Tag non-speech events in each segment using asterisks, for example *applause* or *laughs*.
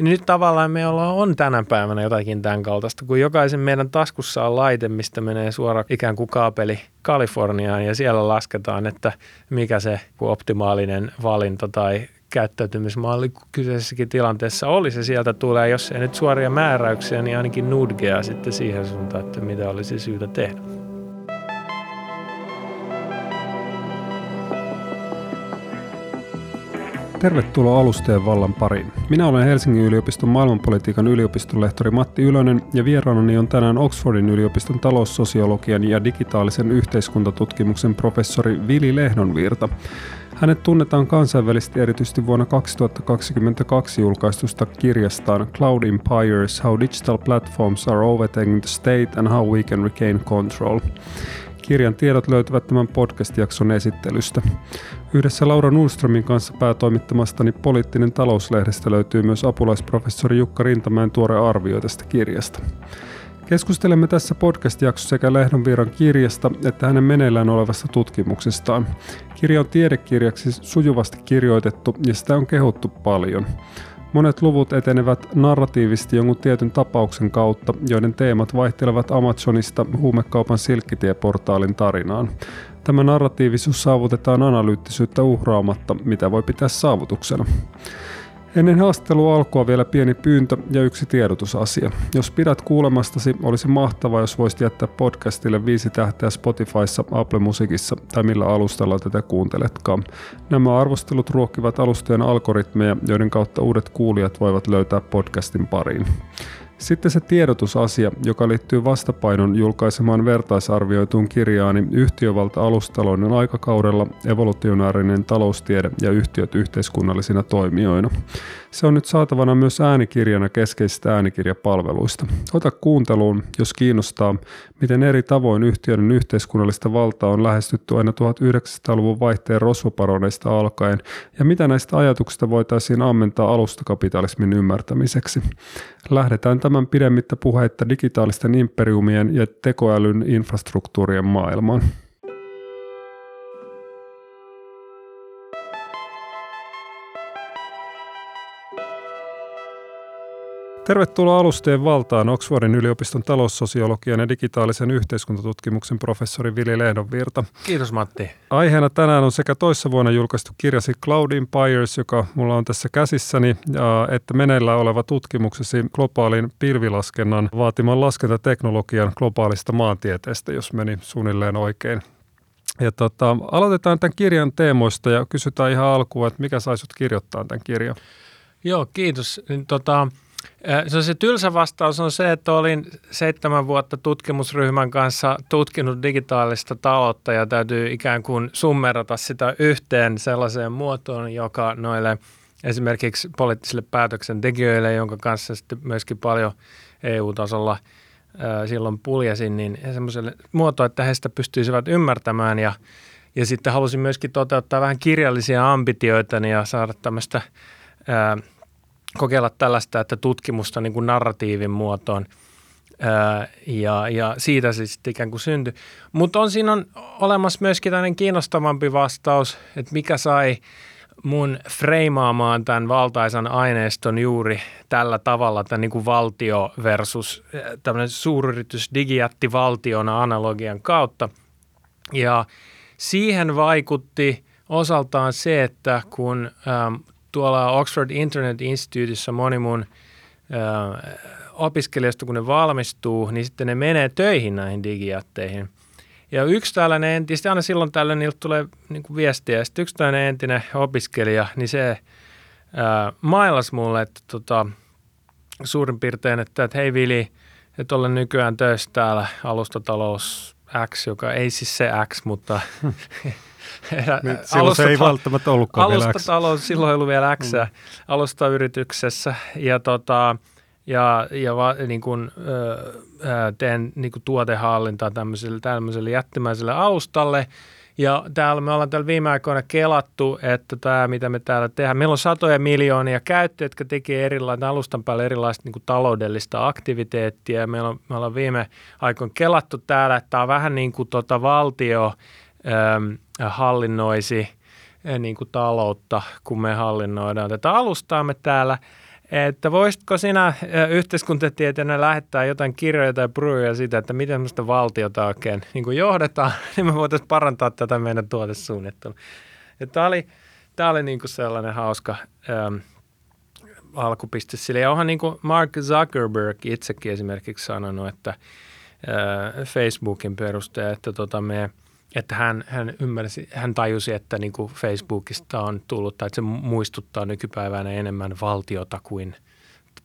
Niin nyt tavallaan me ollaan, on tänä päivänä jotakin tämän kaltaista, kun jokaisen meidän taskussa on laite, mistä menee suora ikään kuin kaapeli Kaliforniaan ja siellä lasketaan, että mikä se optimaalinen valinta tai käyttäytymismalli kyseisessäkin tilanteessa oli. Se sieltä tulee, jos ei nyt suoria määräyksiä, niin ainakin nudgea sitten siihen suuntaan, että mitä olisi syytä tehdä. Tervetuloa alusteen vallan pariin. Minä olen Helsingin yliopiston maailmanpolitiikan yliopiston lehtori Matti Ylönen ja vieraanani on tänään Oxfordin yliopiston taloussosiologian ja digitaalisen yhteiskuntatutkimuksen professori Vili Lehdonvirta. Hänet tunnetaan kansainvälisesti erityisesti vuonna 2022 julkaistusta kirjastaan Cloud Empires – How Digital Platforms Are Overtaking the State and How We Can Regain Control. Kirjan tiedot löytyvät tämän podcast-jakson esittelystä. Yhdessä Laura Nordströmin kanssa päätoimittamastani Poliittinen talouslehdestä löytyy myös apulaisprofessori Jukka Rintamäen tuore arvio tästä kirjasta. Keskustelemme tässä podcast-jaksossa sekä Lehdonviiran kirjasta että hänen meneillään olevasta tutkimuksestaan. Kirja on tiedekirjaksi sujuvasti kirjoitettu ja sitä on kehuttu paljon. Monet luvut etenevät narratiivisesti jonkun tietyn tapauksen kautta, joiden teemat vaihtelevat Amazonista huumekaupan silkkitieportaalin tarinaan. Tämä narratiivisuus saavutetaan analyyttisyyttä uhraamatta, mitä voi pitää saavutuksena. Ennen haastattelua alkua vielä pieni pyyntö ja yksi tiedotusasia. Jos pidät kuulemastasi, olisi mahtavaa, jos voisit jättää podcastille viisi tähteä Spotifyssa, Apple Musicissa tai millä alustalla tätä kuunteletkaan. Nämä arvostelut ruokkivat alustojen algoritmeja, joiden kautta uudet kuulijat voivat löytää podcastin pariin. Sitten se tiedotusasia, joka liittyy vastapainon julkaisemaan vertaisarvioituun kirjaani Yhtiövalta alustalouden aikakaudella, evolutionaarinen taloustiede ja yhtiöt yhteiskunnallisina toimijoina. Se on nyt saatavana myös äänikirjana keskeisistä äänikirjapalveluista. Ota kuunteluun, jos kiinnostaa, miten eri tavoin yhtiöiden yhteiskunnallista valtaa on lähestytty aina 1900-luvun vaihteen rosvoparoneista alkaen, ja mitä näistä ajatuksista voitaisiin ammentaa alustakapitalismin ymmärtämiseksi. Lähdetään tämän pidemmittä puheitta digitaalisten imperiumien ja tekoälyn infrastruktuurien maailmaan. Tervetuloa alusteen valtaan Oxfordin yliopiston taloussosiologian ja digitaalisen yhteiskuntatutkimuksen professori Vili Lehdonvirta. Kiitos Matti. Aiheena tänään on sekä toissa vuonna julkaistu kirjasi Cloud Empires, joka mulla on tässä käsissäni, että meneillä oleva tutkimuksesi globaalin pilvilaskennan vaatiman laskentateknologian globaalista maantieteestä, jos meni suunnilleen oikein. Ja tota, aloitetaan tämän kirjan teemoista ja kysytään ihan alkuun, että mikä sai sut kirjoittaa tämän kirjan? Joo, kiitos. Tota, se, se tylsä vastaus on se, että olin seitsemän vuotta tutkimusryhmän kanssa tutkinut digitaalista taloutta ja täytyy ikään kuin summerata sitä yhteen sellaiseen muotoon, joka noille esimerkiksi poliittisille päätöksentekijöille, jonka kanssa sitten myöskin paljon EU-tasolla silloin puljasin, niin semmoiselle muotoon, että he sitä pystyisivät ymmärtämään. Ja, ja sitten halusin myöskin toteuttaa vähän kirjallisia ambitioita ja saada tämmöistä kokeilla tällaista, että tutkimusta niin kuin narratiivin muotoon ja, ja siitä sitten ikään kuin syntyi. Mutta on siinä on olemassa myöskin tämmöinen kiinnostavampi vastaus, että mikä sai mun freimaamaan tämän valtaisan aineiston juuri tällä tavalla, tämän niin kuin valtio versus tämmöinen suuryritys digijätti valtiona analogian kautta. Ja siihen vaikutti osaltaan se, että kun ähm, tuolla Oxford Internet Instituteissa moni mun ö, kun ne valmistuu, niin sitten ne menee töihin näihin digijätteihin. Ja yksi tällainen, entistä aina silloin tällöin niiltä tulee niin kuin viestiä, ja sitten yksi tällainen entinen opiskelija, niin se ö, mailas mulle, että tota, suurin piirtein, että, että hei Vili, että olen nykyään töissä täällä alustatalous X, joka ei siis se X, mutta *laughs* Nyt silloin se ei välttämättä ollutkaan vielä X. Talous, silloin ei ollut vielä X mm. alustayrityksessä ja, tota, ja, ja va, niin kuin, ö, teen niin kuin tuotehallintaa tämmöiselle, tämmöiselle jättimäiselle alustalle. Ja täällä me ollaan täällä viime aikoina kelattu, että tämä, mitä me täällä tehdään, meillä on satoja miljoonia käyttäjiä, jotka tekee erilaista, alustan päälle erilaista niin taloudellista aktiviteettia. Meillä on, me ollaan viime aikoina kelattu täällä, että tämä on vähän niin kuin tota valtio, hallinnoisi niin kuin taloutta, kun me hallinnoidaan tätä alustaamme täällä. että voisitko sinä yhteiskuntatieteenä lähettää jotain kirjoja tai bruja siitä, että miten sellaista valtiota oikein niin kuin johdetaan, *laughs* niin me voitaisiin parantaa tätä meidän tuotesuunnittelua. Tämä oli, tämä oli niin kuin sellainen hauska ähm, alkupiste sille. Ja onhan niin kuin Mark Zuckerberg itsekin esimerkiksi sanonut, että äh, Facebookin perustaja, että tota me, että hän, hän ymmärsi, hän tajusi, että niin kuin Facebookista on tullut, tai että se muistuttaa nykypäivänä enemmän valtiota kuin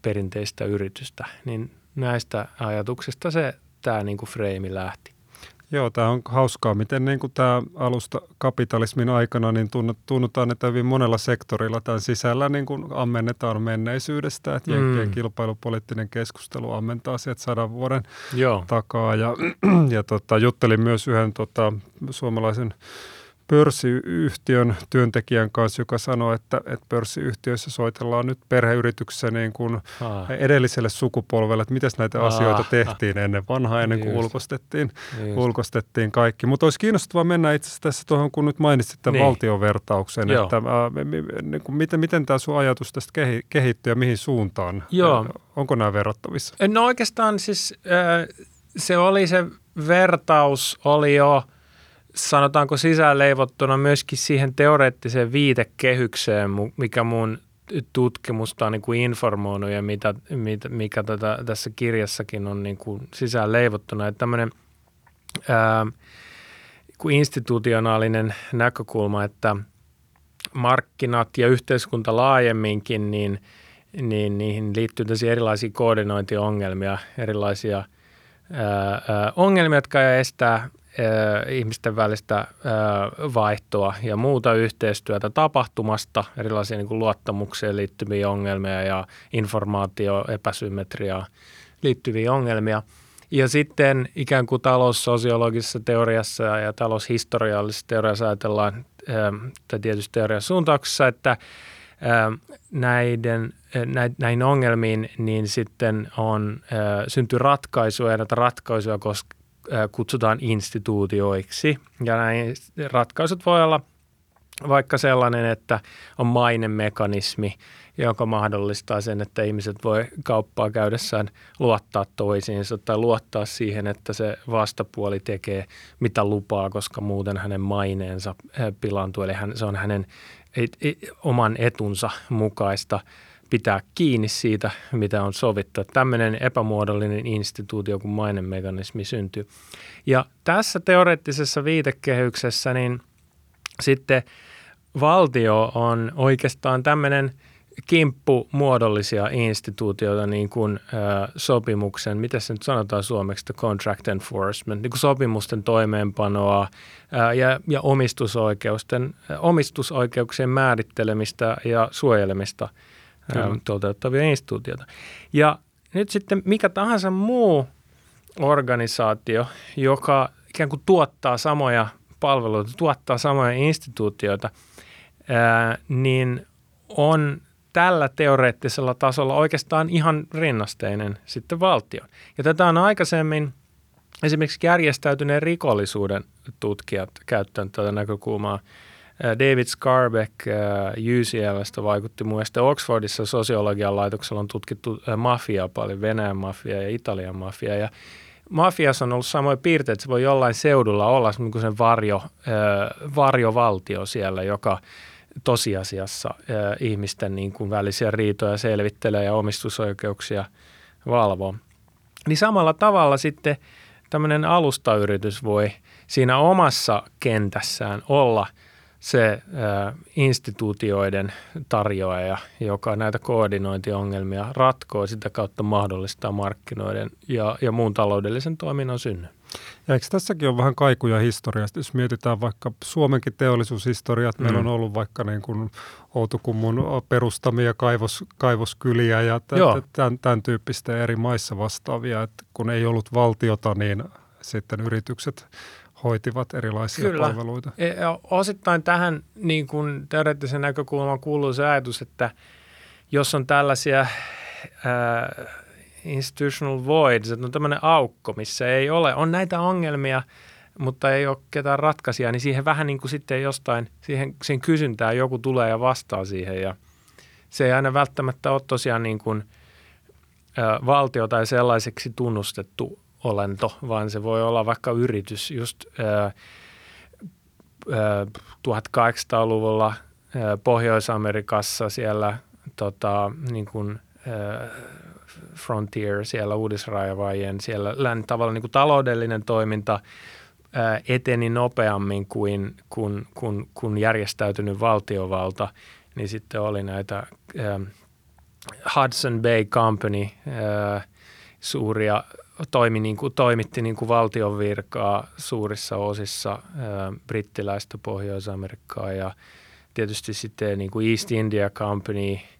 perinteistä yritystä. Niin näistä ajatuksista se tämä niin kuin frame lähti. Joo, tämä on hauskaa, miten niin kuin tämä alusta kapitalismin aikana niin tunnutaan, että hyvin monella sektorilla tämän sisällä niin kuin ammennetaan menneisyydestä, että mm. kilpailupoliittinen keskustelu ammentaa sieltä sadan vuoden Joo. takaa. Ja, *clears throat* ja tota, juttelin myös yhden tota, suomalaisen pörssiyhtiön työntekijän kanssa, joka sanoi, että, että pörssiyhtiöissä soitellaan nyt perheyrityksessä niin kuin ah. edelliselle sukupolvelle, että miten näitä ah. asioita tehtiin ennen vanhaa, ennen kuin ulkostettiin, ulkostettiin kaikki. Mutta olisi kiinnostavaa mennä itse asiassa tässä tuohon, kun nyt mainitsit tämän niin. valtiovertauksen, Joo. että äh, niin kuin, miten, miten tämä sun ajatus tästä kehittyy ja mihin suuntaan? Joo. Onko nämä verrattavissa? No oikeastaan siis äh, se oli se vertaus, oli jo – sanotaanko sisäänleivottuna myöskin siihen teoreettiseen viitekehykseen, mikä mun tutkimusta on niin kuin informoinut ja mitä, mitä, mikä tätä, tässä kirjassakin on niin kuin sisään leivottuna. Että tämmöinen ää, kuin institutionaalinen näkökulma, että markkinat ja yhteiskunta laajemminkin, niin, niin niihin liittyy tosi erilaisia koordinointiongelmia, erilaisia ää, ongelmia, jotka estää ihmisten välistä vaihtoa ja muuta yhteistyötä tapahtumasta, erilaisia niin kuin luottamukseen liittyviä ongelmia ja informaatio epäsymmetriaa liittyviä ongelmia. Ja sitten ikään kuin taloussosiologisessa teoriassa ja taloushistoriallisessa teoriassa ajatellaan, tai tietysti teorian suuntauksessa, että näiden, näihin ongelmiin niin sitten on, syntyy ratkaisuja ja näitä ratkaisuja kutsutaan instituutioiksi. Ja näin ratkaisut voi olla vaikka sellainen, että on mainemekanismi, joka mahdollistaa sen, että ihmiset voi kauppaa käydessään luottaa toisiinsa tai luottaa siihen, että se vastapuoli tekee mitä lupaa, koska muuten hänen maineensa pilaantuu. Eli hän, se on hänen oman etunsa mukaista pitää kiinni siitä, mitä on sovittu. Tämmöinen epämuodollinen instituutio kuin mainemekanismi syntyy. Ja tässä teoreettisessa viitekehyksessä niin sitten valtio on oikeastaan tämmöinen kimppu muodollisia instituutioita niin kuin ö, sopimuksen, miten se nyt sanotaan suomeksi, the contract enforcement, niin kuin sopimusten toimeenpanoa ö, ja, ja omistusoikeusten, omistusoikeuksien määrittelemistä ja suojelemista – Kyllä. toteuttavia instituutioita. Ja nyt sitten mikä tahansa muu organisaatio, joka ikään kuin tuottaa samoja palveluita, tuottaa samoja instituutioita, niin on tällä teoreettisella tasolla oikeastaan ihan rinnasteinen sitten valtion. Ja tätä on aikaisemmin esimerkiksi järjestäytyneen rikollisuuden tutkijat käyttänyt tätä näkökulmaa – David Scarbeck UCLstä vaikutti mun mielestä Oxfordissa sosiologian laitoksella on tutkittu mafiaa paljon, Venäjän mafiaa ja Italian mafiaa ja mafiassa on ollut samoja piirteitä, että se voi jollain seudulla olla niin sen varjo, varjovaltio siellä, joka tosiasiassa ihmisten niin kuin välisiä riitoja selvittelee ja omistusoikeuksia valvoo. Niin samalla tavalla sitten tämmöinen alustayritys voi siinä omassa kentässään olla – se instituutioiden tarjoaja, joka näitä koordinointiongelmia ratkoo, sitä kautta mahdollistaa markkinoiden ja, ja muun taloudellisen toiminnan synnyn. Ja eikö tässäkin ole vähän kaikuja historiasta? Jos mietitään vaikka Suomenkin teollisuushistoriat, mm. meillä on ollut vaikka niin kuin Outokummun perustamia kaivos, kaivoskyliä ja tämän, tämän tyyppistä eri maissa vastaavia, että kun ei ollut valtiota, niin sitten yritykset hoitivat erilaisia Kyllä. palveluita. E, osittain tähän niin kuin teoreettisen näkökulman kuuluu se ajatus, että jos on tällaisia äh, institutional voids, että on tämmöinen aukko, missä ei ole, on näitä ongelmia, mutta ei ole ketään ratkaisijaa, niin siihen vähän niin kuin sitten jostain, siihen, siihen kysyntään joku tulee ja vastaa siihen ja se ei aina välttämättä ole tosiaan niin kuin, ä, valtio tai sellaiseksi tunnustettu olento, vaan se voi olla vaikka yritys. Just ä, ä, 1800-luvulla ä, Pohjois-Amerikassa siellä tota, niin kuin, ä, Frontier, siellä uudisraivajien, siellä tavallaan niin kuin taloudellinen toiminta ää, eteni nopeammin kuin, kuin, kuin, kuin järjestäytynyt valtiovalta, niin sitten oli näitä ää, Hudson Bay Company, ää, suuria, toimi niin kuin, toimitti niin kuin valtion virkaa suurissa osissa brittiläistä Pohjois-Amerikkaa ja tietysti sitten niin kuin East India Company –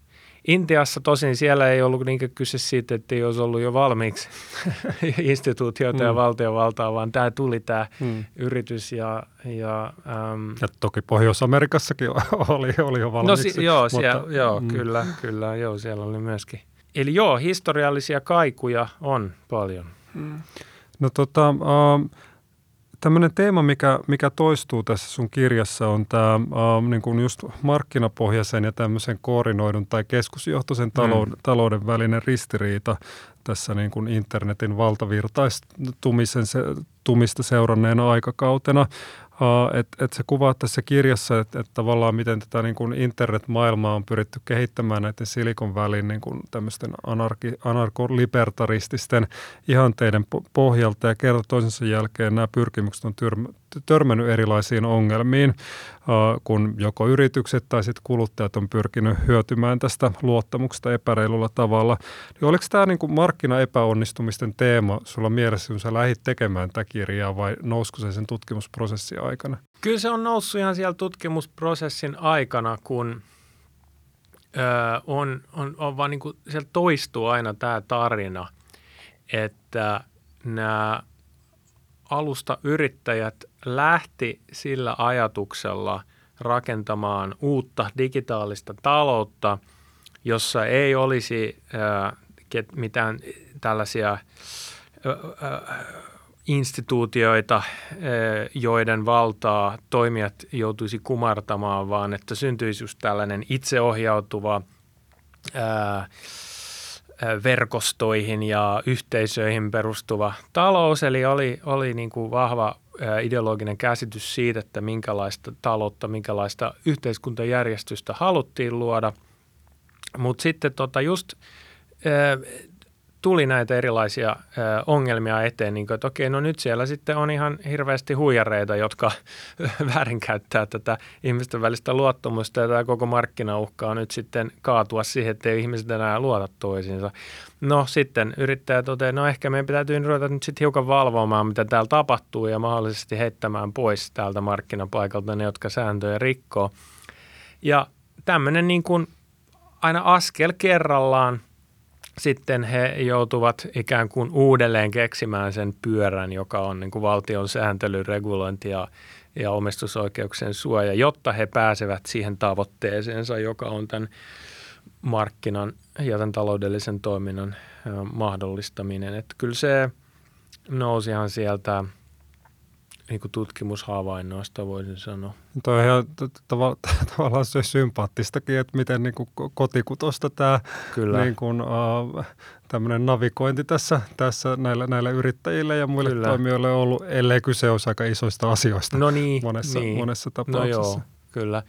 Intiassa tosin siellä ei ollut niinkään kyse siitä, että ei olisi ollut jo valmiiksi *laughs* instituutioita mm. ja valtiovaltaa, vaan tämä tuli tämä mm. yritys ja... Ja, äm, ja toki Pohjois-Amerikassakin *laughs* oli, oli jo valmiiksi. No si- joo, mutta, siellä, joo mm. kyllä, kyllä, joo, siellä oli myöskin. Eli joo, historiallisia kaikuja on paljon. Mm. No tota, uh, Tämmöinen teema, mikä, mikä toistuu tässä sun kirjassa on tämä äh, niin kuin just markkinapohjaisen ja tämmöisen koordinoidun tai keskusjohtoisen talouden, mm. talouden välinen ristiriita tässä niin kuin internetin valtavirtaistumisen se, tumista seuranneena aikakautena. Että et se kuvaa tässä kirjassa, että et tavallaan miten tätä niin kuin internet-maailmaa on pyritty kehittämään näiden Silikon välin niin kuin tämmöisten anarki, anarkolibertarististen ihanteiden pohjalta. Ja kerta toisensa jälkeen nämä pyrkimykset on tyrmä, törmännyt erilaisiin ongelmiin, kun joko yritykset tai sitten kuluttajat on pyrkinyt hyötymään tästä luottamuksesta epäreilulla tavalla. Niin oliko tämä niin markkinaepäonnistumisten teema sulla mielessä, kun sä lähdit tekemään tätä kirjaa vai nousiko se sen tutkimusprosessin aikana? Kyllä se on noussut ihan siellä tutkimusprosessin aikana, kun öö, on, on, on vaan niin kuin, siellä toistuu aina tämä tarina, että nämä alusta yrittäjät lähti sillä ajatuksella rakentamaan uutta digitaalista taloutta, jossa ei olisi äh, mitään tällaisia äh, äh, instituutioita, joiden valtaa toimijat joutuisi kumartamaan, vaan että syntyisi just tällainen itseohjautuva verkostoihin ja yhteisöihin perustuva talous, eli oli, oli niin kuin vahva ideologinen käsitys siitä, että minkälaista taloutta, minkälaista yhteiskuntajärjestystä haluttiin luoda. Mutta sitten tota just tuli näitä erilaisia ö, ongelmia eteen, niin kuin, että okei, no nyt siellä sitten on ihan hirveästi huijareita, jotka *laughs* väärinkäyttää tätä ihmisten välistä luottamusta ja tämä koko markkina uhkaa nyt sitten kaatua siihen, että ei ihmiset enää luota toisiinsa. No sitten yrittäjä toteaa, no ehkä meidän pitää ruveta nyt sitten hiukan valvomaan, mitä täällä tapahtuu ja mahdollisesti heittämään pois täältä markkinapaikalta ne, jotka sääntöjä rikkoo. Ja tämmöinen niin kuin aina askel kerrallaan – sitten he joutuvat ikään kuin uudelleen keksimään sen pyörän, joka on niin kuin valtion sääntely, regulointi ja, ja omistusoikeuksien suoja, jotta he pääsevät siihen tavoitteeseensa, joka on tämän markkinan ja tämän taloudellisen toiminnan mahdollistaminen. Että kyllä se nousihan sieltä – niin kuin tutkimushavainnoista voisin sanoa. Tuo on ihan *laughs* tavallaan se sympaattistakin, että miten niin kuin kotikutosta tämä Kyllä. Niin kuin, tämmöinen navigointi tässä, tässä näillä, näillä yrittäjille ja muille Kyllä. toimijoille on ollut, ellei kyse olisi aika isoista asioista no niin, monessa, niin. monessa tapauksessa. No joo, kyllä.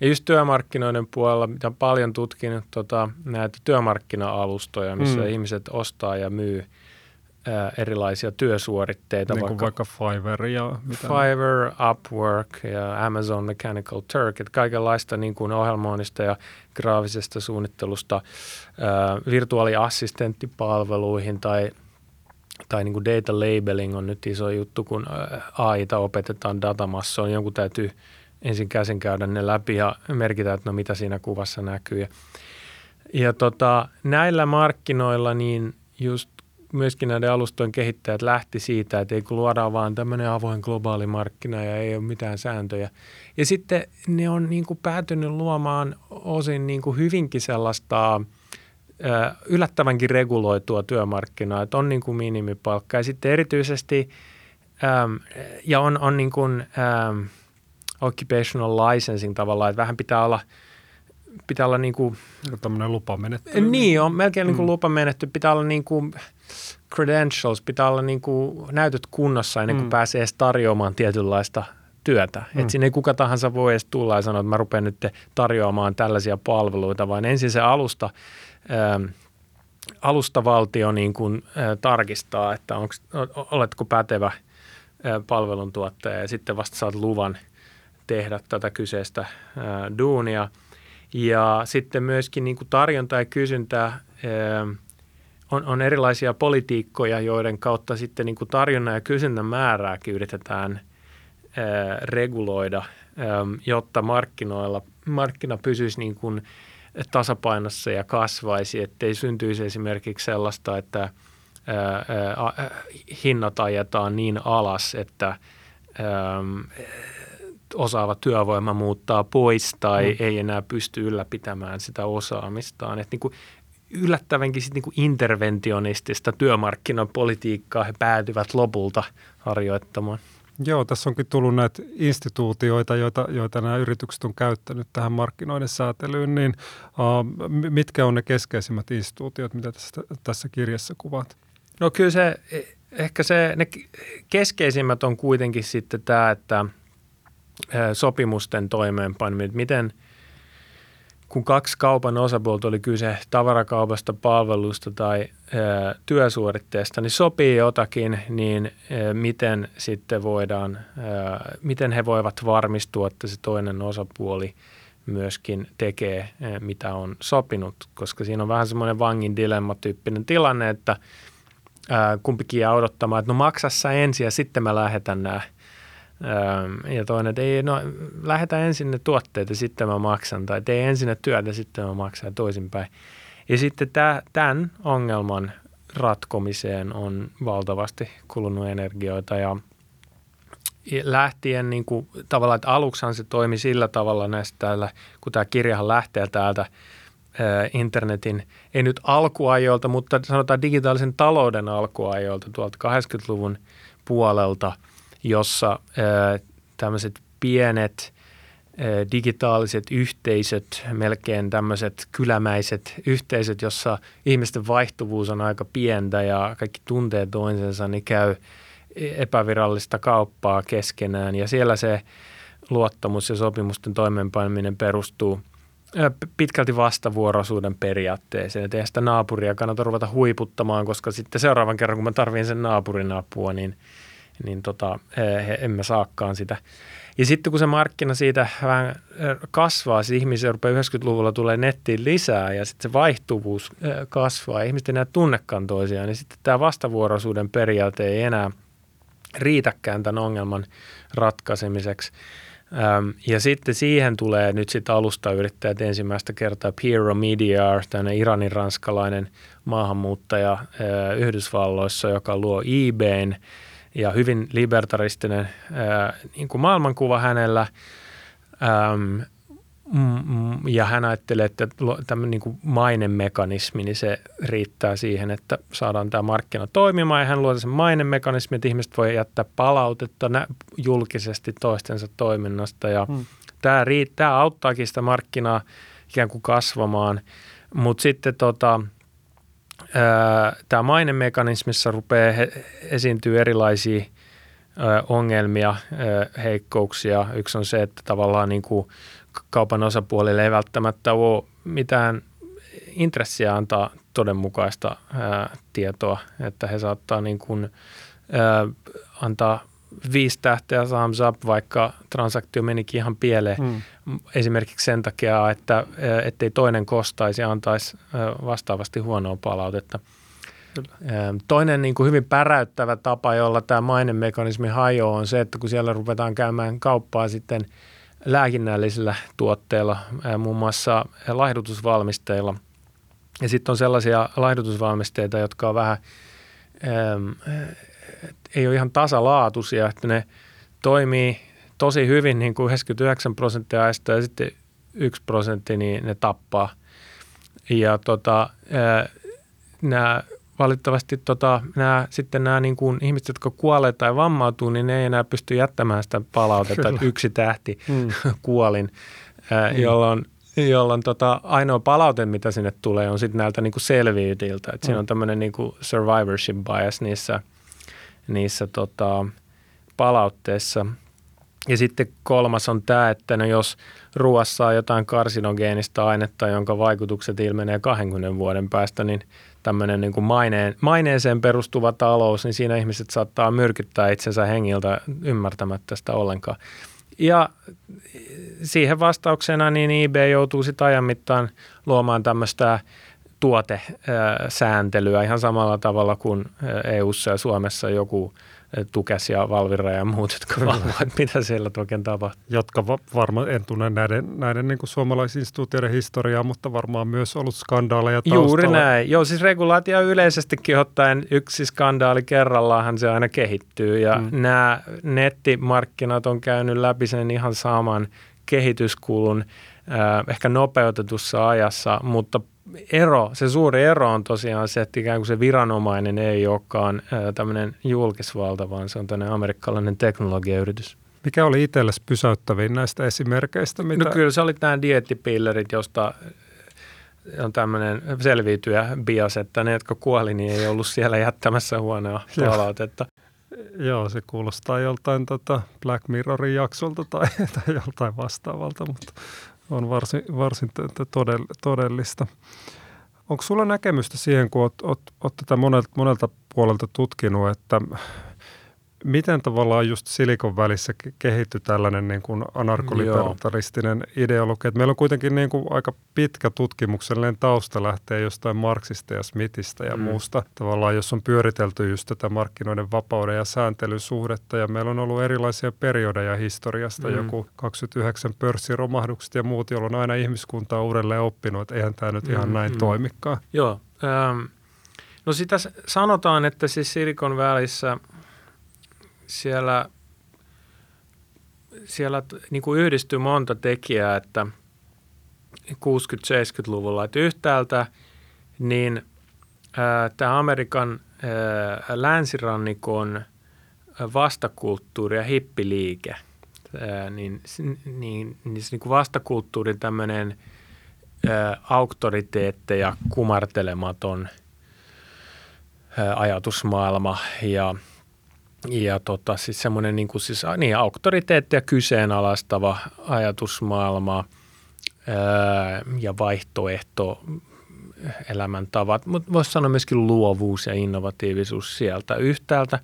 Ja just työmarkkinoiden puolella, mitä paljon tutkinut tota, näitä työmarkkina-alustoja, missä mm. ihmiset ostaa ja myy – erilaisia työsuoritteita. Niin kuin vaikka, vaikka Fiverr ja mitä Fiverr, Upwork ja Amazon Mechanical Turk, että kaikenlaista niin kuin ohjelmoinnista ja graafisesta suunnittelusta ää, virtuaaliassistenttipalveluihin tai tai niin kuin data labeling on nyt iso juttu, kun AIta opetetaan datamassoon. Jonkun täytyy ensin käsin käydä ne läpi ja merkitä, että no mitä siinä kuvassa näkyy. Ja, ja tota, näillä markkinoilla niin just myöskin näiden alustojen kehittäjät lähti siitä, että ei kun luodaan vaan tämmöinen avoin globaali markkina ja ei ole mitään sääntöjä. Ja sitten ne on niin kuin päätynyt luomaan osin niin kuin hyvinkin sellaista yllättävänkin reguloitua työmarkkinaa, että on niin kuin minimipalkka ja sitten erityisesti äm, ja on, on niin kuin, äm, occupational licensing tavallaan, että vähän pitää olla – pitää olla niin kuin... Tämmöinen lupamenettely. Niin, on melkein mm. niin kuin lupamenettely. Pitää olla niin kuin credentials, pitää olla niin kuin näytöt kunnossa ennen kuin mm. pääsee edes tarjoamaan tietynlaista työtä. Mm. Että sinne ei kuka tahansa voi edes tulla ja sanoa, että mä rupean nyt tarjoamaan tällaisia palveluita, vaan ensin se alusta, ää, alustavaltio niin kuin, ää, tarkistaa, että onks, oletko pätevä ää, palveluntuottaja ja sitten vasta saat luvan tehdä tätä kyseistä ää, duunia. Ja sitten myöskin niin kuin tarjonta ja kysyntä ää, on, on erilaisia politiikkoja, joiden kautta sitten niin kuin tarjonnan ja kysynnän määrääkin yritetään ää, reguloida, ää, jotta markkinoilla, markkina pysyisi niin kuin tasapainossa ja kasvaisi, ettei syntyisi esimerkiksi sellaista, että hinnat ajetaan niin alas, että osaava työvoima muuttaa pois tai mm. ei enää pysty ylläpitämään sitä osaamistaan. Että niin kuin yllättävänkin sit niinku interventionistista työmarkkinapolitiikkaa he päätyvät lopulta harjoittamaan. Joo, tässä onkin tullut näitä instituutioita, joita, joita nämä yritykset on käyttänyt tähän markkinoiden säätelyyn, niin uh, mitkä on ne keskeisimmät instituutiot, mitä tässä, tässä kirjassa kuvaat? No kyllä se, ehkä se, ne keskeisimmät on kuitenkin sitten tämä, että sopimusten toimeenpaneminen, miten – kun kaksi kaupan osapuolta oli kyse tavarakaupasta, palvelusta tai ä, työsuoritteesta, niin sopii jotakin, niin ä, miten sitten voidaan, ä, miten he voivat varmistua, että se toinen osapuoli myöskin tekee, ä, mitä on sopinut, koska siinä on vähän semmoinen vangin dilemma-tyyppinen tilanne, että ä, kumpikin jää odottamaan, että no maksassa ensin ja sitten mä lähetän nämä – ja toinen, että ei, no lähetä ensin ne tuotteet ja sitten mä maksan, tai tee ensin ne työt ja sitten mä maksan toisinpäin. Ja sitten tämän ongelman ratkomiseen on valtavasti kulunut energioita ja lähtien niin kuin, tavallaan, että aluksihan se toimi sillä tavalla näistä täällä, kun tämä kirjahan lähtee täältä internetin, ei nyt alkuajoilta, mutta sanotaan digitaalisen talouden alkuajoilta tuolta 80-luvun puolelta – jossa tämmöiset pienet digitaaliset yhteisöt, melkein tämmöiset kylämäiset yhteisöt, jossa ihmisten vaihtuvuus on aika pientä ja kaikki tuntee toisensa, niin käy epävirallista kauppaa keskenään ja siellä se luottamus ja sopimusten toimeenpaneminen perustuu pitkälti vastavuoroisuuden periaatteeseen. Että sitä naapuria kannata ruveta huiputtamaan, koska sitten seuraavan kerran, kun mä tarvitsen sen naapurin apua, niin – niin tota, he, emme saakaan sitä. Ja sitten kun se markkina siitä vähän kasvaa, siis ihmisiä rupeaa 90-luvulla tulee nettiin lisää ja sitten se vaihtuvuus kasvaa ihmiset enää tunnekaan toisiaan, niin sitten tämä vastavuoroisuuden periaate ei enää riitäkään tämän ongelman ratkaisemiseksi. Ja sitten siihen tulee nyt sitten alustayrittäjät ensimmäistä kertaa Piero Mediar, tämmöinen iranin ranskalainen maahanmuuttaja Yhdysvalloissa, joka luo eBayn – ja hyvin libertaristinen ää, niin kuin maailmankuva hänellä. Äm, ja hän ajattelee, että tämmöinen niin kuin mainemekanismi, niin se riittää siihen, että saadaan tämä markkina toimimaan. Ja hän luo sen mainemekanismi, että ihmiset voi jättää palautetta julkisesti toistensa toiminnasta. Ja hmm. tämä, riittää, auttaakin sitä markkinaa ikään kuin kasvamaan. Mutta sitten tota, tämä mainemekanismissa rupeaa he, esiintyy erilaisia ongelmia, heikkouksia. Yksi on se, että tavallaan niin kuin kaupan osapuolille ei välttämättä ole mitään intressiä antaa todenmukaista ää, tietoa, että he saattaa niin kuin, ää, antaa viisi tähteä thumbs up, vaikka transaktio menikin ihan pieleen. Mm. Esimerkiksi sen takia, että ettei toinen kostaisi ja antaisi vastaavasti huonoa palautetta. Toinen niin kuin hyvin päräyttävä tapa, jolla tämä mainemekanismi hajoaa, on se, että kun siellä ruvetaan käymään kauppaa sitten lääkinnällisillä tuotteilla, muun muassa laihdutusvalmisteilla. Ja sitten on sellaisia laihdutusvalmisteita, jotka on vähän ei ole ihan tasalaatuisia, että ne toimii tosi hyvin niin kuin 99 prosenttia ajasta ja sitten yksi prosentti, niin ne tappaa. Ja tota, nämä valitettavasti tota, nämä, sitten nämä niin kuin ihmiset, jotka kuolee tai vammautuu, niin ne ei enää pysty jättämään sitä palautetta, että yksi tähti mm. *laughs* kuolin, ää, mm. jolloin jolloin tota, ainoa palaute, mitä sinne tulee, on sitten näiltä niinku selviytyiltä. Et mm. Siinä on tämmöinen niinku survivorship bias niissä, niissä tota, palautteissa. Ja sitten kolmas on tämä, että no jos ruoassa on jotain karsinogeenista ainetta, jonka vaikutukset ilmenee 20 vuoden päästä, niin tämmöinen niin maineen, maineeseen perustuva talous, niin siinä ihmiset saattaa myrkyttää itsensä hengiltä ymmärtämättä sitä ollenkaan. Ja siihen vastauksena niin eBay joutuu sitten ajan mittaan luomaan tämmöistä tuotesääntelyä ihan samalla tavalla kuin EU-ssa ja Suomessa joku – Tukes ja Valvira ja muut, jotka valvovat, mitä siellä oikein tapahtuu. Jotka va- varmaan, en tunne näiden, näiden niin kuin suomalaisinstituutioiden historiaa, mutta varmaan myös ollut skandaaleja taustalla. Juuri näin. Joo, siis regulaatio yleisestikin ottaen yksi skandaali kerrallaanhan se aina kehittyy ja mm. nämä nettimarkkinat on käynyt läpi sen ihan saman kehityskulun ehkä nopeutetussa ajassa, mutta ero, se suuri ero on tosiaan se, että ikään kuin se viranomainen ei olekaan tämmöinen julkisvalta, vaan se on tämmöinen amerikkalainen teknologiayritys. Mikä oli itsellesi pysäyttävin näistä esimerkkeistä? Mitä... No kyllä se oli nämä diettipillerit, josta on tämmöinen selviytyjä bias, että ne, jotka kuoli, niin ei ollut siellä jättämässä huonoa palautetta. Joo, se kuulostaa joltain tota Black Mirrorin jaksolta tai, tai joltain vastaavalta, mutta on varsin, varsin todellista. Onko sulla näkemystä siihen, kun olet, tätä monelta, monelta puolelta tutkinut, että miten tavallaan just Silikon välissä kehittyi tällainen niin kuin anarkolibertaristinen ideologia? Meillä on kuitenkin niin kuin aika pitkä tutkimuksellinen tausta lähtee jostain Marksista ja Smithistä ja mm. muusta. Tavallaan jos on pyöritelty just tätä markkinoiden vapauden ja sääntelyn suhdetta ja meillä on ollut erilaisia periodeja historiasta, mm. joku 29 pörssiromahdukset ja muut, jolloin aina ihmiskunta on uudelleen oppinut, että eihän tämä nyt mm. ihan näin mm. toimikaan. Joo, ähm, no sitä sanotaan, että siis Silikon välissä – siellä, siellä niin kuin yhdistyy monta tekijää, että 60-70-luvulla, että yhtäältä niin tämä Amerikan ää, länsirannikon vastakulttuuri ja hippiliike, ää, niin, niin, niin, niin, niin kuin vastakulttuurin tämmöinen auktoriteetteja kumartelematon ajatusmaailma ja – ja tota, siis semmoinen niin kuin siis, niin, auktoriteettia kyseenalaistava ajatusmaailma ää, ja vaihtoehto elämäntavat, mutta voisi sanoa myöskin luovuus ja innovatiivisuus sieltä yhtäältä.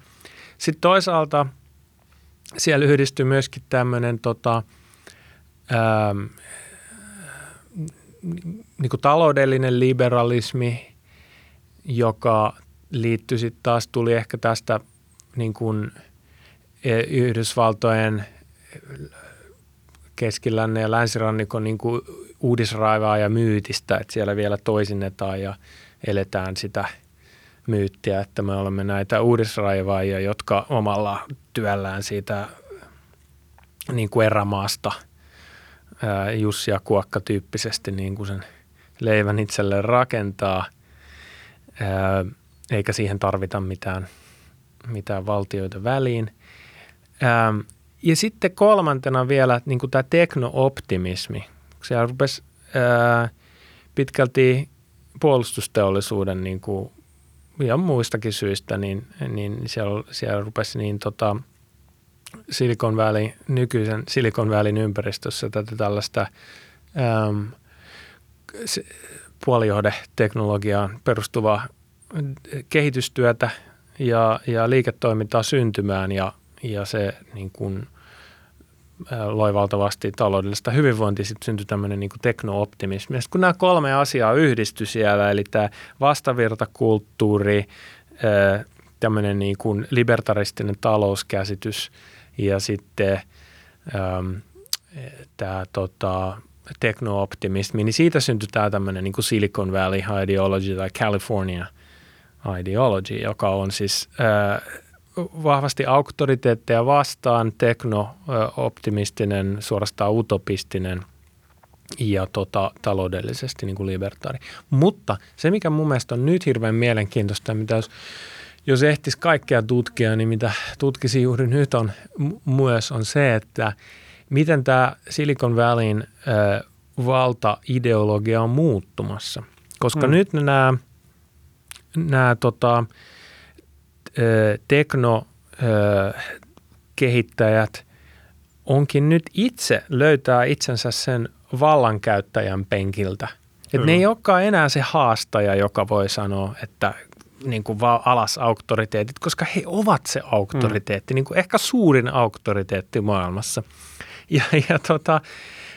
Sitten toisaalta siellä yhdistyy myöskin tämmöinen tota, ää, niin kuin taloudellinen liberalismi, joka liittyy sitten taas, tuli ehkä tästä – niin kuin e, Yhdysvaltojen keskilänne ja länsirannikon niin kuin uudisraivaa ja myytistä, että siellä vielä toisinnetaan ja eletään sitä myyttiä, että me olemme näitä uudisraivaajia, jotka omalla työllään siitä niin kuin erämaasta Jussi ja Kuokka tyyppisesti niin kuin sen leivän itselleen rakentaa, eikä siihen tarvita mitään – mitään valtioita väliin. Ähm, ja sitten kolmantena vielä niin kuin tämä teknooptimismi. Siellä rupesi ää, pitkälti puolustusteollisuuden niin kuin, ja muistakin syistä, niin, niin siellä, siellä rupesi niin tota, Silicon Valley, nykyisen Silicon Valleyn ympäristössä tätä tällaista äm, puolijohdeteknologiaan perustuvaa kehitystyötä ja, ja liiketoimintaa syntymään ja, ja se niin kuin, loi valtavasti taloudellista hyvinvointia, sitten syntyi tämmöinen niin teknooptimismi. Ja kun nämä kolme asiaa yhdistyi siellä, eli tämä vastavirtakulttuuri, tämmöinen niin kuin libertaristinen talouskäsitys ja sitten tämä tota, teknooptimismi, niin siitä syntyi tämä tämmöinen niin kuin Silicon Valley ideology tai California – ideology, joka on siis äh, vahvasti auktoriteetteja vastaan, tekno-optimistinen, suorastaan utopistinen ja tota, taloudellisesti niin kuin libertaari. Mutta se, mikä mun mielestä on nyt hirveän mielenkiintoista, mitä jos, jos ehtisi kaikkea tutkia, niin mitä tutkisi juuri nyt on myös on se, että miten tämä Silicon Valleyn äh, valtaideologia on muuttumassa. Koska Mm. nyt nämä, nämä tota, teknokehittäjät onkin nyt itse löytää itsensä sen vallankäyttäjän penkiltä. Et ne ei olekaan enää se haastaja, joka voi sanoa, että niin kuin vaan alas auktoriteetit, koska he ovat se auktoriteetti, niin kuin ehkä suurin auktoriteetti maailmassa. Ja, ja tota,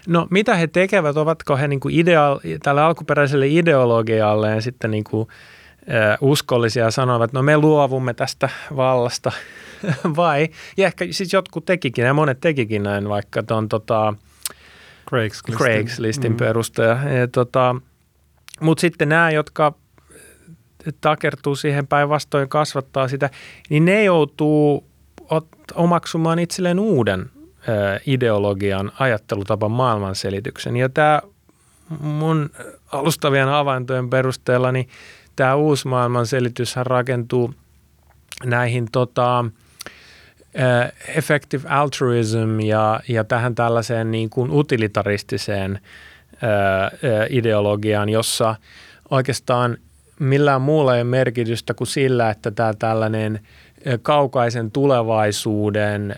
no mitä he tekevät, ovatko he niin kuin idea, tälle alkuperäiselle ideologialleen sitten niin kuin, äh, uskollisia ja sanovat, että no me luovumme tästä vallasta *laughs* vai, ja ehkä siis jotkut tekikin, ja monet tekikin näin, vaikka tuon tota, Craigslist. Craiglistin mm. perustaja. Ja Tota, Mutta sitten nämä, jotka takertuu siihen päinvastoin kasvattaa sitä, niin ne joutuu ot- omaksumaan itselleen uuden ö, ideologian, ajattelutapan maailmanselityksen. Ja tämä mun alustavien havaintojen perusteella, niin tämä uusi maailmanselityshän rakentuu näihin tota, äh, effective altruism ja, ja tähän tällaiseen niin kuin utilitaristiseen äh, äh, ideologiaan, jossa oikeastaan millään muulla ei ole merkitystä kuin sillä, että tämä tällainen kaukaisen tulevaisuuden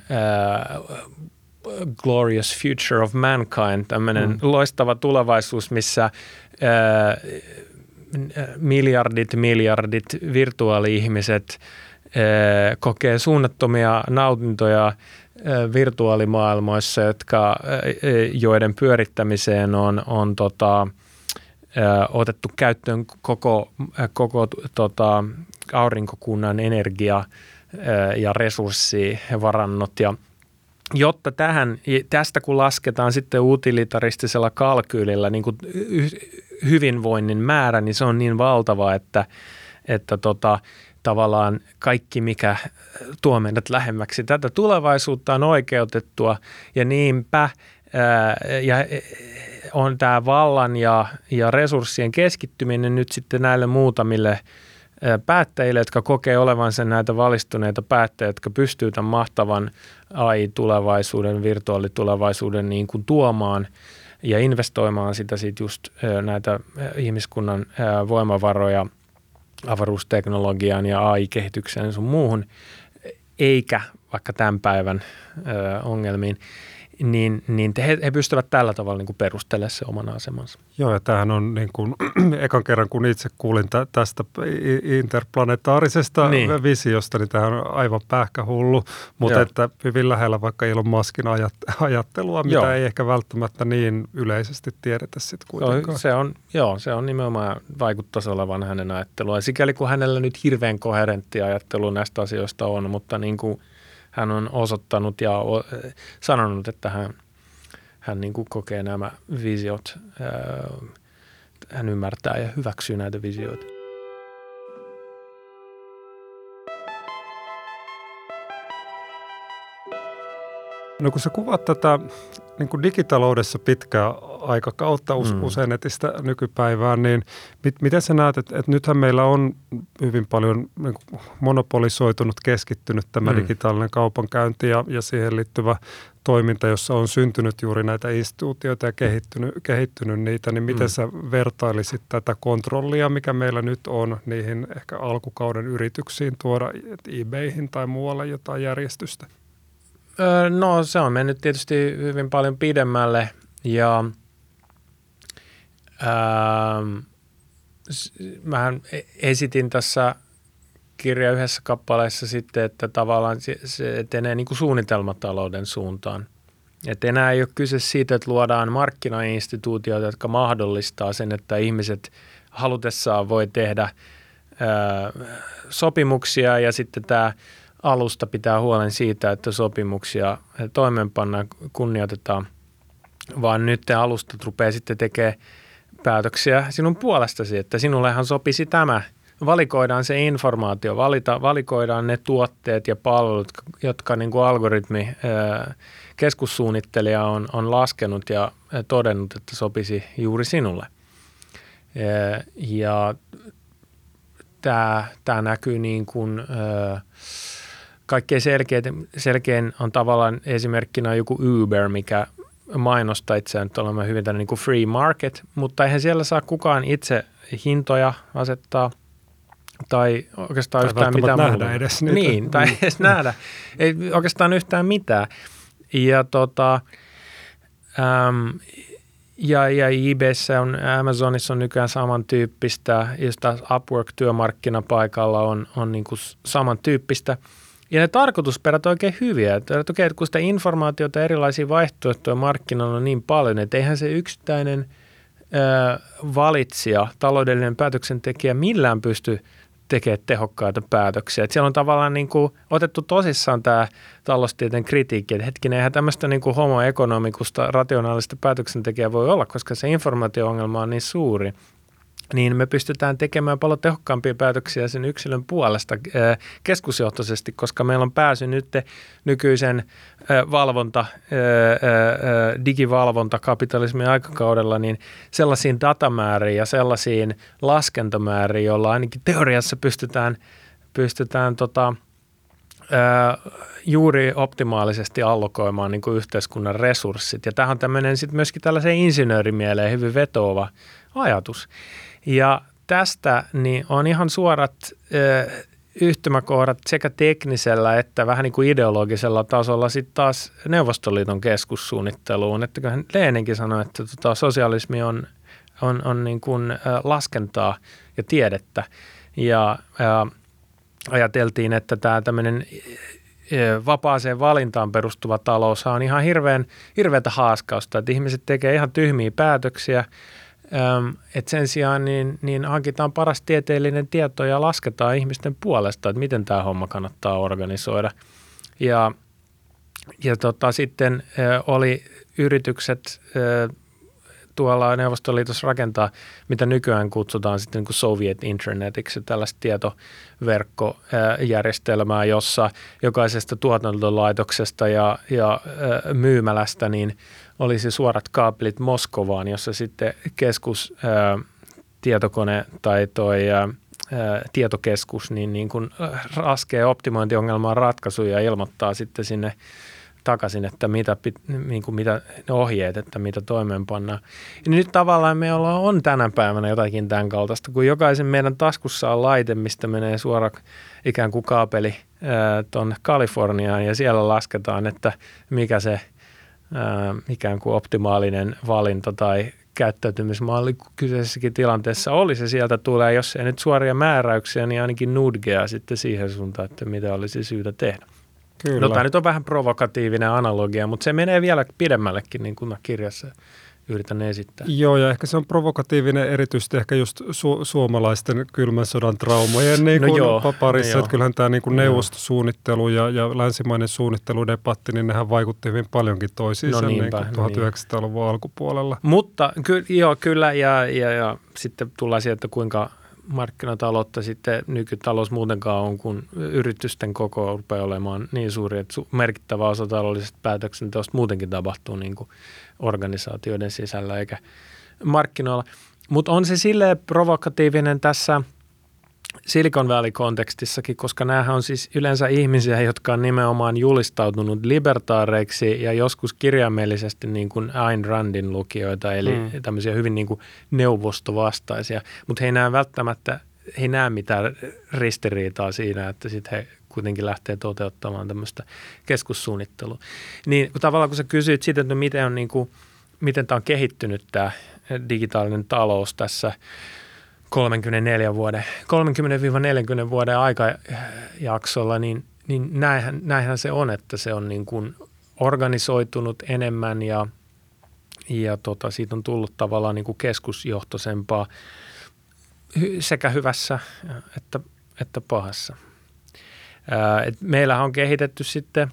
glorious future of mankind, tämmöinen mm. loistava tulevaisuus, missä miljardit, miljardit virtuaali-ihmiset eh, kokee suunnattomia nautintoja eh, virtuaalimaailmoissa, jotka, joiden pyörittämiseen on, on tota, otettu käyttöön koko, koko tota, aurinkokunnan energia ja resurssivarannot ja jotta tähän, tästä kun lasketaan sitten utilitaristisella kalkyylillä niin kuin hyvinvoinnin määrä, niin se on niin valtava, että, että tota, tavallaan kaikki, mikä tuo meidät lähemmäksi tätä tulevaisuutta on oikeutettua. Ja niinpä ää, ja on tämä vallan ja, ja resurssien keskittyminen nyt sitten näille muutamille ää, päättäjille, jotka kokee olevansa näitä valistuneita päättäjiä, jotka pystyvät tämän mahtavan AI-tulevaisuuden, virtuaalitulevaisuuden niin kuin tuomaan ja investoimaan sitä sitten just näitä ihmiskunnan voimavaroja avaruusteknologiaan ja AI-kehitykseen sun muuhun, eikä vaikka tämän päivän ongelmiin, niin, niin he, he pystyvät tällä tavalla niin kuin perustelemaan se oman asemansa. Joo, ja tämähän on niin kuin, *clears throat* ekan kerran, kun itse kuulin tä, tästä interplanetaarisesta Niin. visiosta, niin tämähän on aivan pähkähullu, mutta Joo. että hyvin lähellä vaikka Elon Muskin ajat, ajattelua, mitä Joo. ei ehkä välttämättä niin yleisesti tiedetä sitten kuitenkaan. se on, joo, se on nimenomaan vaikuttaisi olevan hänen ajattelua. Ja sikäli kun hänellä nyt hirveän koherentti ajattelu näistä asioista on, mutta niin kuin hän on osoittanut ja o, sanonut, että hän, hän niin kuin kokee nämä visiot, hän ymmärtää ja hyväksyy näitä visioita. No kun sä kuvaat tätä niin kuin digitaloudessa pitkää aikakautta Mm. usein netistä nykypäivään, niin mit, miten sä näet, että, että nythän meillä on hyvin paljon niin kuin monopolisoitunut, keskittynyt tämä Mm. digitaalinen kaupankäynti ja, ja siihen liittyvä toiminta, jossa on syntynyt juuri näitä instituutioita ja kehittynyt, kehittynyt niitä, niin miten mm. sä vertailisit tätä kontrollia, mikä meillä nyt on, niihin ehkä alkukauden yrityksiin tuoda eBayhin tai muualle jotain järjestystä? No se on mennyt tietysti hyvin paljon pidemmälle ja ähm, s- mähän e- esitin tässä kirja yhdessä kappaleessa sitten, että tavallaan se, etenee niin kuin suunnitelmatalouden suuntaan. Et enää ei ole kyse siitä, että luodaan markkinainstituutioita, jotka mahdollistaa sen, että ihmiset halutessaan voi tehdä ää, sopimuksia ja sitten tämä alusta pitää huolen siitä, että sopimuksia toimeenpannaan, kunnioitetaan, vaan nyt te alustat rupeaa sitten tekemään päätöksiä sinun puolestasi, että sinullehan sopisi tämä. Valikoidaan se informaatio, valita, valikoidaan ne tuotteet ja palvelut, jotka niin kuin algoritmi, keskussuunnittelija on, on laskenut ja todennut, että sopisi juuri sinulle. Ja tämä, tämä näkyy niin kuin, ää, kaikkein selkein, selkein on tavallaan esimerkkinä joku Uber, mikä mainosta itseään, että olemme hyvin tämmöinen niin kuin free market, mutta eihän siellä saa kukaan itse hintoja asettaa tai oikeastaan tai yhtään mitään nähdä muuta. edes niitä. Niin, tai Mm. edes nähdä. Ei oikeastaan yhtään mitään. Ja tota, äm, ja, ja eBayssä on, Amazonissa on nykyään samantyyppistä, ja taas Upwork-työmarkkinapaikalla on, on niin kuin samantyyppistä. Ja ne tarkoitusperät on oikein hyviä. Että, okei, kun sitä informaatiota erilaisia vaihtoehtoja markkinoilla on niin paljon, että eihän se yksittäinen ö, valitsija, taloudellinen päätöksentekijä millään pysty tekemään tehokkaita päätöksiä. Että siellä on tavallaan niin kuin otettu tosissaan tämä taloustieteen kritiikki, että hetkinen, eihän tämmöistä niin kuin homo economikusta rationaalista päätöksentekijää voi olla, koska se informaatio-ongelma on niin suuri niin me pystytään tekemään paljon tehokkaampia päätöksiä sen yksilön puolesta ää, keskusjohtoisesti, koska meillä on pääsy nyt nykyisen ää, valvonta, ää, digivalvonta kapitalismin aikakaudella, niin sellaisiin datamääriin ja sellaisiin laskentamääriin, joilla ainakin teoriassa pystytään, pystytään tota, juuri optimaalisesti allokoimaan niin kuin yhteiskunnan resurssit. Ja tähän on tämmöinen sitten myöskin tällaiseen insinöörimieleen hyvin vetoava ajatus. Ja tästä niin on ihan suorat ö, yhtymäkohdat sekä teknisellä että vähän niin kuin ideologisella tasolla sitten taas Neuvostoliiton keskussuunnitteluun. Että kyllähän Leeninkin sanoi, että tota, sosialismi on, on, on niin kuin, ö, laskentaa ja tiedettä. Ja ö, ajateltiin, että tämä tämmöinen vapaaseen valintaan perustuva talous on ihan hirveän, hirveätä haaskausta, että ihmiset tekee ihan tyhmiä päätöksiä – että sen sijaan niin, niin hankitaan paras tieteellinen tieto ja lasketaan ihmisten puolesta, että miten tämä homma kannattaa organisoida. Ja, ja tota, sitten oli yritykset tuolla Neuvostoliitossa rakentaa, mitä nykyään kutsutaan sitten niin kuin Soviet Internetiksi, tällaista tietoverkkojärjestelmää, jossa jokaisesta tuotantolaitoksesta ja, ja myymälästä niin olisi suorat kaapelit Moskovaan, jossa sitten keskus, ää, tietokone tai toi ää, tietokeskus niin, niin kuin raskee optimointiongelmaan ratkaisuja ja ilmoittaa sitten sinne takaisin, että mitä, niin kuin mitä ne ohjeet, että mitä toimeenpannaan. Ja nyt tavallaan me ollaan, on tänä päivänä jotakin tämän kaltaista, kun jokaisen meidän taskussa on laite, mistä menee suora ikään kuin kaapeli tuonne Kaliforniaan ja siellä lasketaan, että mikä se – ikään kuin optimaalinen valinta tai käyttäytymismalli kyseisessäkin tilanteessa oli. Se sieltä tulee, jos ei nyt suoria määräyksiä, niin ainakin nudgea sitten siihen suuntaan, että mitä olisi syytä tehdä. Kyllä. No tämä nyt on vähän provokatiivinen analogia, mutta se menee vielä pidemmällekin, niin kuin kirjassa yritän esittää. Joo, ja ehkä se on provokatiivinen erityisesti ehkä just su- suomalaisten kylmän sodan traumojen niin kuin no joo, parissa. No että kyllähän tämä niin kuin neuvostosuunnittelu ja, ja länsimainen suunnitteludebatti, niin nehän vaikutti hyvin paljonkin toisiinsa no niinpä, niin kuin 1900-luvun niin. alkupuolella. Mutta ky- joo, kyllä, ja, ja, ja sitten tullaan siihen, että kuinka markkinataloutta sitten nykytalous muutenkaan on, kun yritysten koko rupeaa olemaan niin suuri, että merkittävä osa taloudellisesta päätöksenteosta muutenkin tapahtuu niin kuin organisaatioiden sisällä eikä markkinoilla. Mutta on se silleen provokatiivinen tässä Silicon Valley-kontekstissakin, koska näähän on siis yleensä ihmisiä, jotka on nimenomaan julistautunut libertaareiksi ja joskus kirjaimellisesti niin kuin Ayn Randin lukijoita, eli mm. tämmöisiä hyvin niin kuin neuvostovastaisia, mutta he ei näe välttämättä, he ei näe mitään ristiriitaa siinä, että sitten he kuitenkin lähtee toteuttamaan tämmöistä keskussuunnittelua. Niin tavallaan kun sä kysyit siitä, että miten, on niin kuin, miten tämä on kehittynyt tämä digitaalinen talous tässä 34 vuoden, 30-40 vuoden aikajaksolla, niin, niin näinhän, näinhän se on, että se on niin kuin organisoitunut enemmän ja, ja tota, siitä on tullut tavallaan niin kuin keskusjohtoisempaa sekä hyvässä että, että pahassa. Et meillähän on kehitetty sitten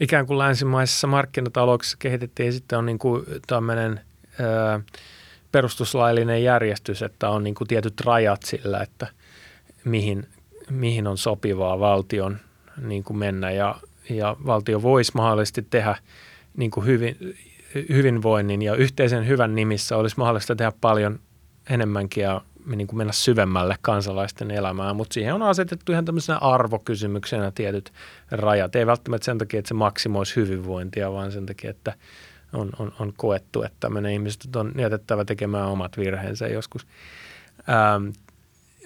ikään kuin länsimaisessa markkinatalouksissa kehitettiin sitten on niin kuin tämmöinen perustuslaillinen järjestys, että on niin kuin tietyt rajat sillä, että mihin, mihin on sopivaa valtion niin kuin mennä ja, ja valtio voisi mahdollisesti tehdä niin kuin hyvin, hyvinvoinnin ja yhteisen hyvän nimissä olisi mahdollista tehdä paljon enemmänkin ja niin kuin mennä syvemmälle kansalaisten elämään, mutta siihen on asetettu ihan tämmöisenä arvokysymyksenä tietyt rajat. Ei välttämättä sen takia, että se maksimoisi hyvinvointia, vaan sen takia, että on, on, on koettu, että tämmöinen ihmiset on jätettävä tekemään omat virheensä joskus. Ähm,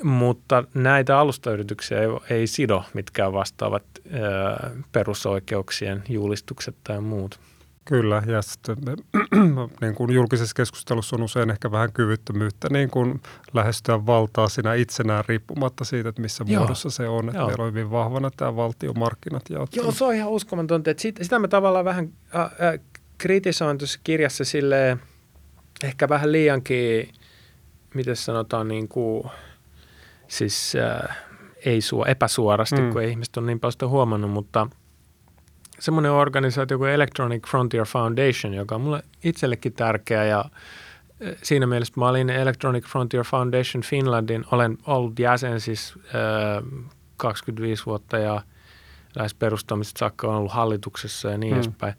mutta näitä alustayrityksiä ei, ei sido mitkään vastaavat ää, perusoikeuksien julistukset tai muut. Kyllä, ja sitten *clears throat* niin kuin julkisessa keskustelussa on usein ehkä vähän kyvyttömyyttä niin kuin lähestyä valtaa sinä itsenään riippumatta siitä, että missä Joo. muodossa se on. Että meillä on hyvin vahvana tämä valtiomarkkinat. Ja Joo, se on ihan uskomatonta. Että sitä, sitä mä tavallaan vähän äh, äh, kritisoin tuossa kirjassa silleen, ehkä vähän liiankin, miten sanotaan, niin kuin, siis äh, ei suo, epäsuorasti, mm. kun ei ihmiset on niin paljon sitä huomannut, mutta – semmoinen organisaatio kuin Electronic Frontier Foundation, joka on mulle itsellekin tärkeä ja e, siinä mielessä mä olin Electronic Frontier Foundation Finlandin, olen ollut jäsen siis äh, 25 vuotta ja lähes perustamisesta saakka on ollut hallituksessa ja niin hmm. edespäin.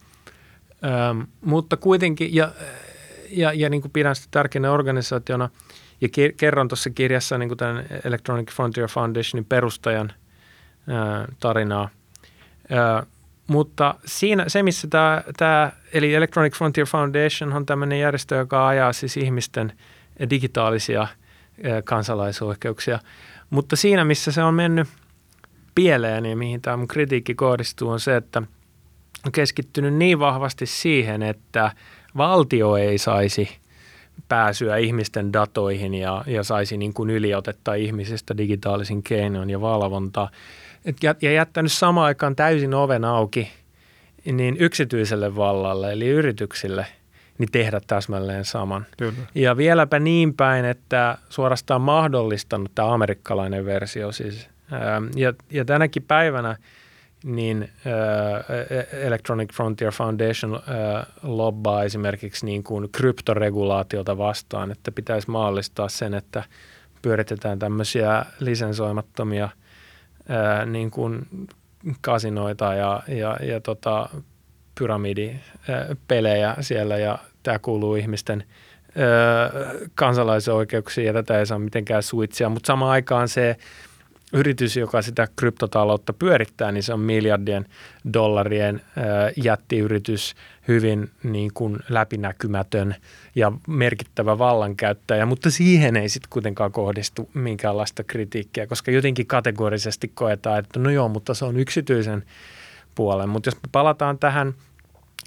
Ähm, mutta kuitenkin, ja, ja, ja niin kuin pidän sitä tärkeänä organisaationa, ja kerron tuossa kirjassa niin kuin tämän Electronic Frontier Foundationin perustajan äh, tarinaa. Äh, mutta siinä se, missä tämä, tämä, eli Electronic Frontier Foundation on tämmöinen järjestö, joka ajaa siis ihmisten digitaalisia kansalaisoikeuksia. Mutta siinä, missä se on mennyt pieleen ja mihin tämä mun kritiikki kohdistuu, on se, että keskittynyt niin vahvasti siihen, että valtio ei saisi pääsyä ihmisten datoihin ja, ja saisi niin kuin yliotetta ihmisistä digitaalisin keinoin ja valvontaa et, ja, ja jättänyt samaan aikaan täysin oven auki niin yksityiselle vallalle, eli yrityksille, niin tehdä täsmälleen saman. Kyllä. Ja vieläpä niin päin, että suorastaan mahdollistanut tämä amerikkalainen versio siis. Ja, ja tänäkin päivänä niin Electronic Frontier Foundation lobbaa esimerkiksi niin kuin kryptoregulaatiota vastaan, että pitäisi mahdollistaa sen, että pyöritetään tämmöisiä lisensoimattomia – ää, niin kuin kasinoita ja, ja, ja tota, pyramidipelejä siellä ja tämä kuuluu ihmisten kansalaisoikeuksiin ja tätä ei saa mitenkään suitsia, mutta samaan aikaan se yritys, joka sitä kryptotaloutta pyörittää, niin se on miljardien dollarien jättiyritys, hyvin niin kuin läpinäkymätön ja merkittävä vallankäyttäjä, mutta siihen ei sitten kuitenkaan kohdistu minkäänlaista kritiikkiä, koska jotenkin kategorisesti koetaan, että no joo, mutta se on yksityisen puolen. Mutta jos me palataan tähän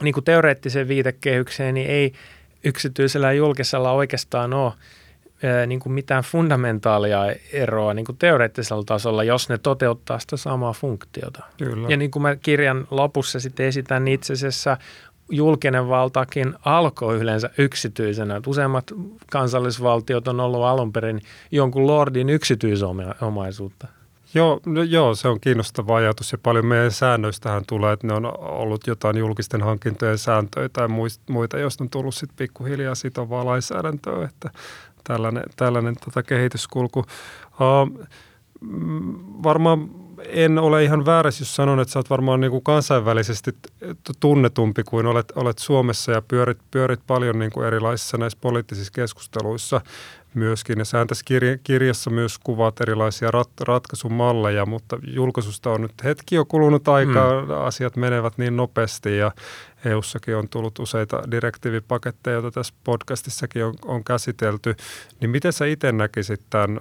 niin kuin teoreettiseen viitekehykseen, niin ei yksityisellä ja julkisella oikeastaan ole niin kuin mitään fundamentaalia eroa niin kuin teoreettisella tasolla, jos ne toteuttaa sitä samaa funktiota. Kyllä. Ja niin kuin mä kirjan lopussa sitten esitän, niin itse asiassa julkinen valtakin alkoi yleensä yksityisenä. Että useimmat kansallisvaltiot on ollut alun perin jonkun lordin yksityisomaisuutta. Joo, no joo, se on kiinnostava ajatus ja paljon meidän säännöistähän tulee, että ne on ollut jotain julkisten hankintojen sääntöjä tai muita, joista on tullut sitten pikkuhiljaa sitovaa lainsäädäntöä, että tällainen, tällainen tota kehityskulku. Uh, varmaan en ole ihan väärässä, jos sanon, että sä oot varmaan niin kuin kansainvälisesti tunnetumpi kuin olet, olet Suomessa ja pyörit, pyörit paljon niin kuin erilaisissa näissä poliittisissa keskusteluissa myöskin. Ja sä tässä kirja, kirjassa myös kuvaat erilaisia rat, ratkaisumalleja, mutta julkaisusta on nyt hetki jo kulunut aikaa, mm. asiat menevät niin nopeasti ja EU-sakin on tullut useita direktiivipaketteja, joita tässä podcastissakin on, on käsitelty. Niin miten sä itse näkisit tämän ä,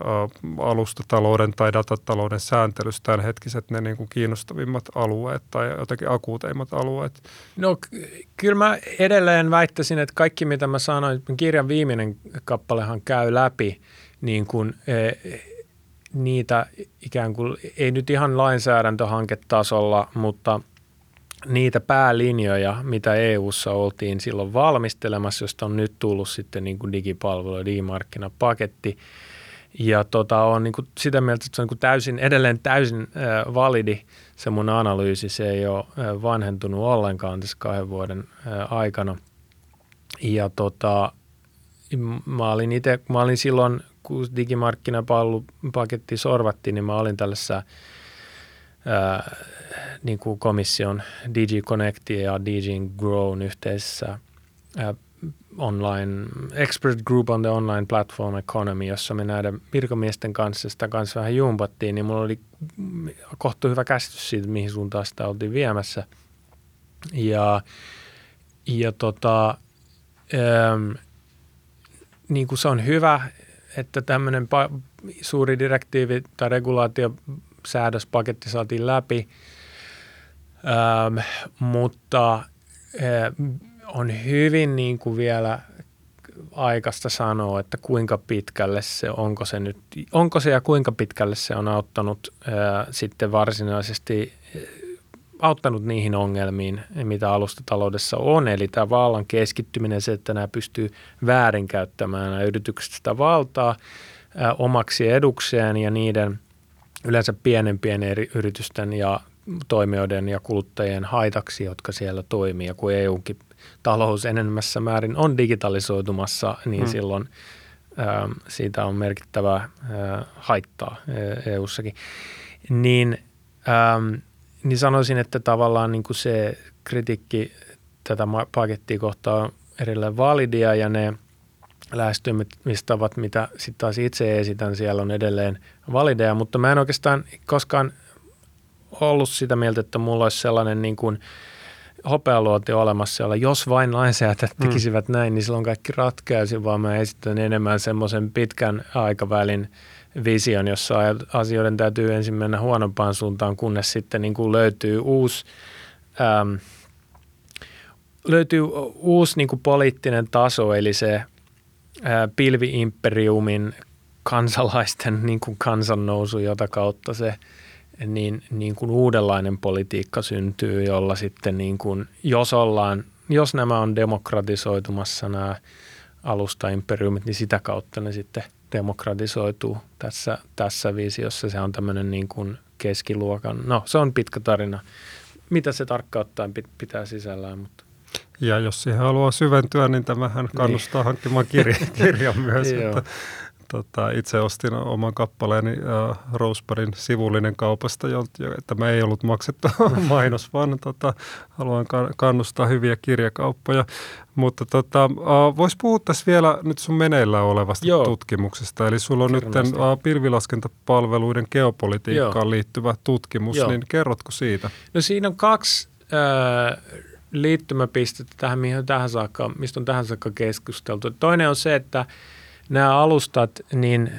alustatalouden tai datatalouden sääntelystä tämän hetkiset ne niin kuin kiinnostavimmat alueet tai jotenkin akuuteimmat alueet? No kyllä mä edelleen väittäisin, että kaikki mitä mä sanoin, kirjan viimeinen kappalehan käy läpi niin kuin, e, niitä ikään kuin, ei nyt ihan lainsäädäntöhanketasolla, mutta – niitä päälinjoja, mitä EU:ssa oltiin silloin valmistelemassa, josta on nyt tullut sitten niin kuin digipalvelu ja digimarkkinapaketti. Ja tota, on niin kuin sitä mieltä, että se on niin täysin, edelleen täysin äh, validi se mun analyysi. Se ei ole vanhentunut ollenkaan tässä kahden vuoden äh, aikana. Ja tota, mä olin itse, mä olin silloin, kun digimarkkinapaketti sorvattiin, niin mä olin tällaisessa niin kuin komission DG ja DG yhteisessä online, expert group on the online platform economy, jossa me näiden virkamiesten kanssa sitä kanssa vähän jumpattiin, niin mulla oli kohtu hyvä käsitys siitä, mihin suuntaan sitä oltiin viemässä. Ja, ja tota, ähm, niin kuin se on hyvä, että tämmöinen pa- suuri direktiivi tai regulaatiosäädöspaketti saatiin läpi, ähm, mutta äh, on hyvin niin kuin vielä aikaista sanoa, että kuinka pitkälle se, onko se nyt, onko se ja kuinka pitkälle se on auttanut ää, sitten varsinaisesti auttanut niihin ongelmiin, mitä alustataloudessa on. Eli tämä vallan keskittyminen, se, että nämä pystyy väärinkäyttämään nämä yritykset sitä valtaa ää, omaksi edukseen ja niiden yleensä pienempien eri yritysten ja toimijoiden ja kuluttajien haitaksi, jotka siellä toimii. Ja kun EUkin talous enemmässä määrin on digitalisoitumassa, niin hmm. silloin ä, siitä on merkittävää ä, haittaa EUssakin. Niin, ä, niin sanoisin, että tavallaan niin kuin se kritiikki tätä pakettia kohtaan on edelleen validia ja ne lähestymistavat, mitä sitten taas itse esitän, siellä on edelleen valideja, mutta mä en oikeastaan koskaan ollut sitä mieltä, että mulla olisi sellainen niin kuin – hopealuoti olemassa, jolla jos vain lainsäätäjät mm. tekisivät mm. näin, niin silloin kaikki ratkaisi, vaan mä esitän enemmän semmoisen pitkän aikavälin vision, jossa asioiden täytyy ensin mennä huonompaan suuntaan, kunnes sitten niin kuin löytyy uusi, äm, löytyy uusi niin kuin poliittinen taso, eli se ää, pilviimperiumin kansalaisten *laughs* niin kuin kansannousu, jota kautta se – niin, niin kuin uudenlainen politiikka syntyy, jolla sitten niin kuin, jos ollaan, jos nämä on demokratisoitumassa nämä alustaimperiumit, niin sitä kautta ne sitten demokratisoituu tässä, tässä visiossa. Se on tämmöinen niin kuin keskiluokan, no se on pitkä tarina. Mitä se tarkkaan ottaen pitää sisällään, mutta ja jos siihen haluaa syventyä, niin tämähän kannustaa niin. hankkimaan kirjan, kirjan myös. *laughs* että Tota, itse ostin oman kappaleeni äh, Roseberryn sivullinen kaupasta, että me ei ollut maksettu *laughs* mainos, vaan tota, haluan kannustaa hyviä kirjakauppoja. Mutta tota, äh, voisi puhua tässä vielä nyt sun meneillä olevasta Joo. tutkimuksesta. Eli sulla on nyt äh, pilvilaskentapalveluiden geopolitiikkaan Joo. liittyvä tutkimus, Joo. niin kerrotko siitä? No siinä on kaksi äh, liittymäpistettä tähän, mihin tähän saakka, mistä on tähän saakka keskusteltu. Toinen on se, että nämä alustat, niin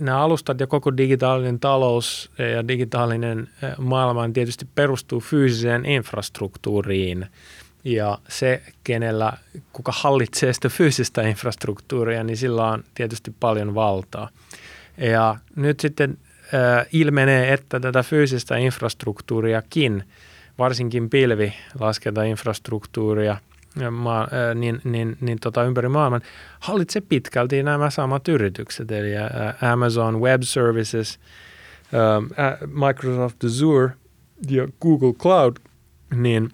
nämä alustat ja koko digitaalinen talous ja digitaalinen maailma tietysti perustuu fyysiseen infrastruktuuriin. Ja se, kenellä, kuka hallitsee sitä fyysistä infrastruktuuria, niin sillä on tietysti paljon valtaa. Ja nyt sitten äh, ilmenee, että tätä fyysistä infrastruktuuriakin, varsinkin pilvilaskentainfrastruktuuria – maa, niin, niin, niin tota, ympäri maailman hallitsee pitkälti nämä samat yritykset, eli Amazon Web Services, Microsoft Azure ja Google Cloud, niin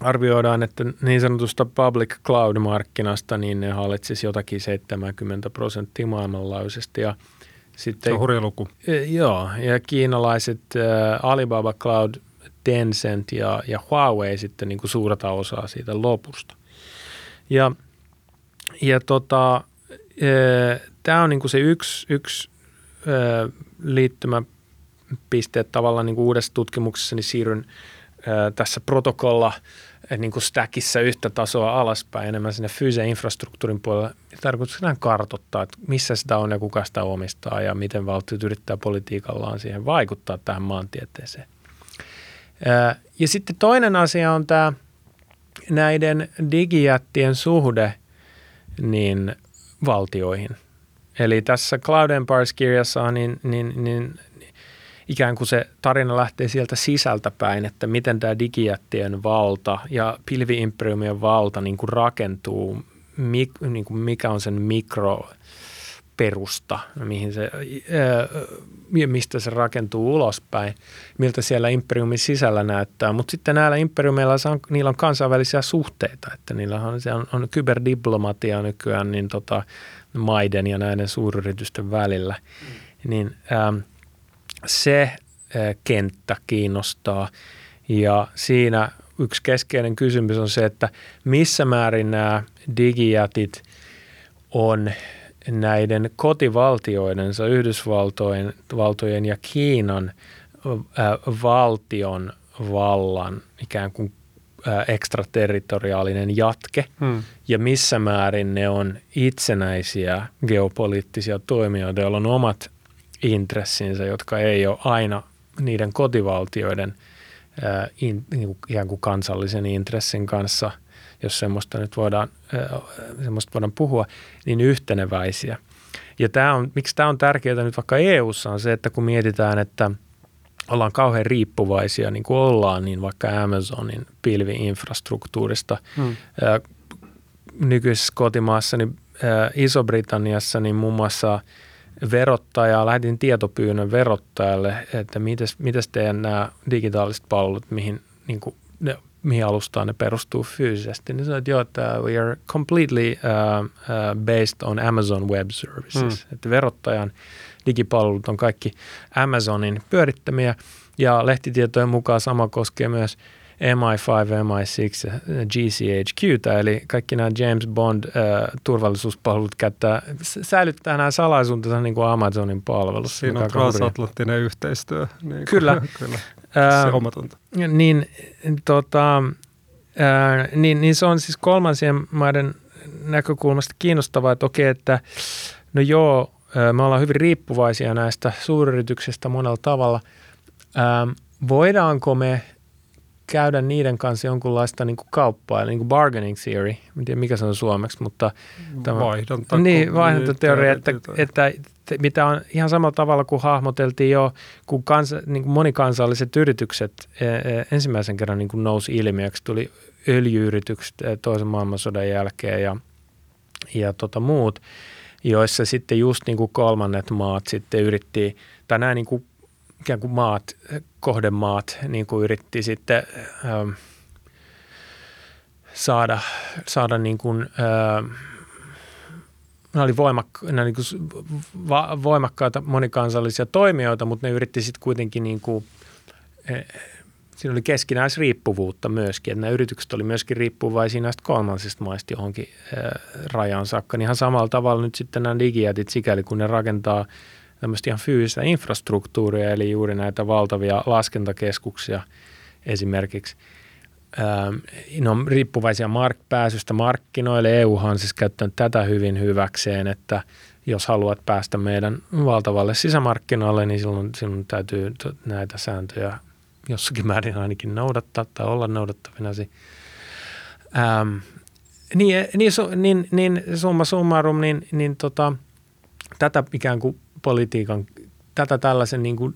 arvioidaan, että niin sanotusta public cloud-markkinasta niin ne hallitsisi jotakin 70 prosenttia maailmanlaajuisesti. Ja sitten, se on hurja luku. Joo, ja kiinalaiset Alibaba Cloud – Tencent ja, ja Huawei sitten niin kuin suurta osaa siitä lopusta. Ja, ja tota, e, tämä on niin kuin se yksi, yksi e, liittymäpiste, että tavallaan niin kuin uudessa tutkimuksessa niin siirryn e, tässä protokolla niin kuin stackissa yhtä tasoa alaspäin enemmän sinne fyysisen infrastruktuurin puolelle. Tarkoituksena kartoittaa, että missä sitä on ja kuka sitä omistaa ja miten valtiot yrittää politiikallaan siihen vaikuttaa tähän maantieteeseen. Ja sitten toinen asia on tämä näiden digijättien suhde niin valtioihin. Eli tässä Cloud Empires-kirjassa niin, niin, niin ikään kuin se tarina lähtee sieltä sisältä päin, että miten tämä digijättien valta ja pilviimperiumien valta niin kuin rakentuu, niin mikä on sen mikro perusta, mihin se, mistä se rakentuu ulospäin, miltä siellä imperiumin sisällä näyttää. Mutta sitten näillä imperiumeilla on, niillä on kansainvälisiä suhteita, että niillä on, se on, on kyberdiplomatia nykyään niin tota, maiden ja näiden suuryritysten välillä. Mm. Niin ähm, se äh, kenttä kiinnostaa ja siinä yksi keskeinen kysymys on se, että missä määrin nämä digijätit on näiden kotivaltioidensa, Yhdysvaltojen valtojen ja Kiinan ää, valtion vallan ikään kuin ää, ekstraterritoriaalinen jatke hmm. ja missä määrin ne on itsenäisiä geopoliittisia toimijoita, joilla on omat intressinsä, jotka ei ole aina niiden kotivaltioiden ää, in, niin kuin, ikään kuin kansallisen intressin kanssa, jos semmoista nyt voidaan, semmoista voidaan puhua, niin yhteneväisiä. Ja tämä on, miksi tämä on tärkeää nyt vaikka EU:ssa on se, että kun mietitään, että ollaan kauhean riippuvaisia, niin kuin ollaan, niin vaikka Amazonin pilviinfrastruktuurista. Hmm. Nykyisessä kotimaassa, niin Iso-Britanniassa, niin muun muassa – verottaja, lähetin tietopyynnön verottajalle, että mites, mites teidän nämä digitaaliset palvelut, mihin, niin kuin, ne, mihin alustaan ne perustuu fyysisesti, niin sanoin, että joo, että we are completely uh, uh, based on Amazon Web Services. Mm. Että verottajan digipalvelut on kaikki Amazonin pyörittämiä ja lehtitietojen mukaan sama koskee myös – MI5, MI6, GCHQ, eli kaikki nämä James Bond äh, turvallisuuspalvelut käyttää, säilyttää nämä salaisuutensa niin kuin Amazonin palvelussa. Siinä on transatlanttinen yhteistyö. Niin kyllä. *laughs* kyllä. Se on omatonta. Niin, tota, äh, niin, niin se on siis kolmansien maiden näkökulmasta kiinnostavaa, että okei, että no joo, me ollaan hyvin riippuvaisia näistä suuryrityksistä monella tavalla. Ähm, voidaanko me käydä niiden kanssa jonkunlaista niin kuin kauppaa, eli niin kuin bargaining theory, en tiedä mikä se on suomeksi, mutta tämä, vaihdonta, niin, vaihdontateoria, että, että, että mitä on ihan samalla tavalla kuin hahmoteltiin jo, kun kansa, niin kuin monikansalliset yritykset e, e, ensimmäisen kerran niin kuin nousi ilmiöksi, tuli öljyyritykset e, toisen maailmansodan jälkeen ja, ja tota muut, joissa sitten just niin kuin kolmannet maat sitten yritti, tai nämä niin kuin ikään kuin maat, kohdemaat niin kuin yritti sitten ähm, saada, saada niin kuin, ähm, nämä oli voimakka, nämä niin kuin va, voimakkaita monikansallisia toimijoita, mutta ne yritti sitten kuitenkin niin kuin, eh, siinä oli keskinäisriippuvuutta myöskin, että nämä yritykset oli myöskin riippuvaisia näistä kolmansista maista johonkin äh, rajaan saakka. Niin ihan samalla tavalla nyt sitten nämä digijätit, sikäli kun ne rakentaa – tämmöistä ihan fyysistä infrastruktuuria, eli juuri näitä valtavia laskentakeskuksia esimerkiksi. Ne on riippuvaisia mark- pääsystä markkinoille. EUhan on siis käyttänyt tätä hyvin hyväkseen, että jos haluat päästä meidän valtavalle sisämarkkinoille, niin silloin, silloin täytyy näitä sääntöjä jossakin määrin ainakin noudattaa tai olla noudattavinasi. Ähm, niin, niin, niin, niin summa summarum, niin, niin tota, tätä ikään kuin politiikan, tätä tällaisen niin kuin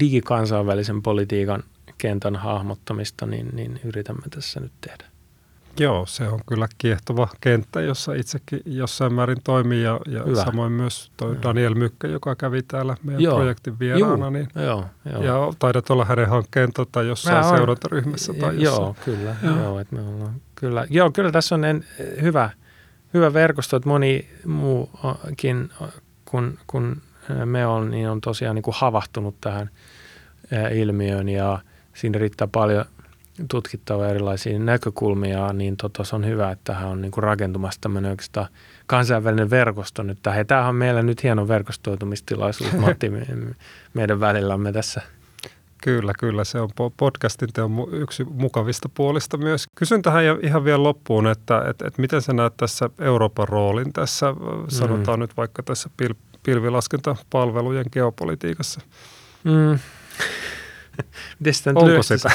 digikansainvälisen politiikan kentän hahmottamista, niin, niin yritämme tässä nyt tehdä. Joo, se on kyllä kiehtova kenttä, jossa itsekin jossain määrin toimii ja, ja samoin myös toi joo. Daniel Mykkä, joka kävi täällä meidän joo. projektin vieraana. Niin, joo, joo. Ja taidat olla hänen hankkeen tota, jossain Mä seurantaryhmässä tai jossain. Joo, kyllä. Joo. Joo, että me ollaan, kyllä. Joo, kyllä tässä on en, hyvä, hyvä verkosto, että moni muukin kun, kun me on, niin on tosiaan niin kuin havahtunut tähän ilmiöön ja siinä riittää paljon tutkittavia erilaisia näkökulmia, niin tota, se on hyvä, että tähän on niin kuin rakentumassa tämmöinen oikeastaan kansainvälinen verkosto nyt tähän. Tämähän on meillä nyt hieno verkostoitumistilaisuus, *laughs* Matti, meidän välillämme tässä. Kyllä, kyllä. Se on podcastin teon yksi mukavista puolista myös. Kysyn tähän ihan vielä loppuun, että, että, että miten sä näet tässä Euroopan roolin tässä, sanotaan mm. nyt vaikka tässä pil- pilvilaskentapalvelujen geopolitiikassa? Mm. *laughs* sitä Onko *laughs* sitä?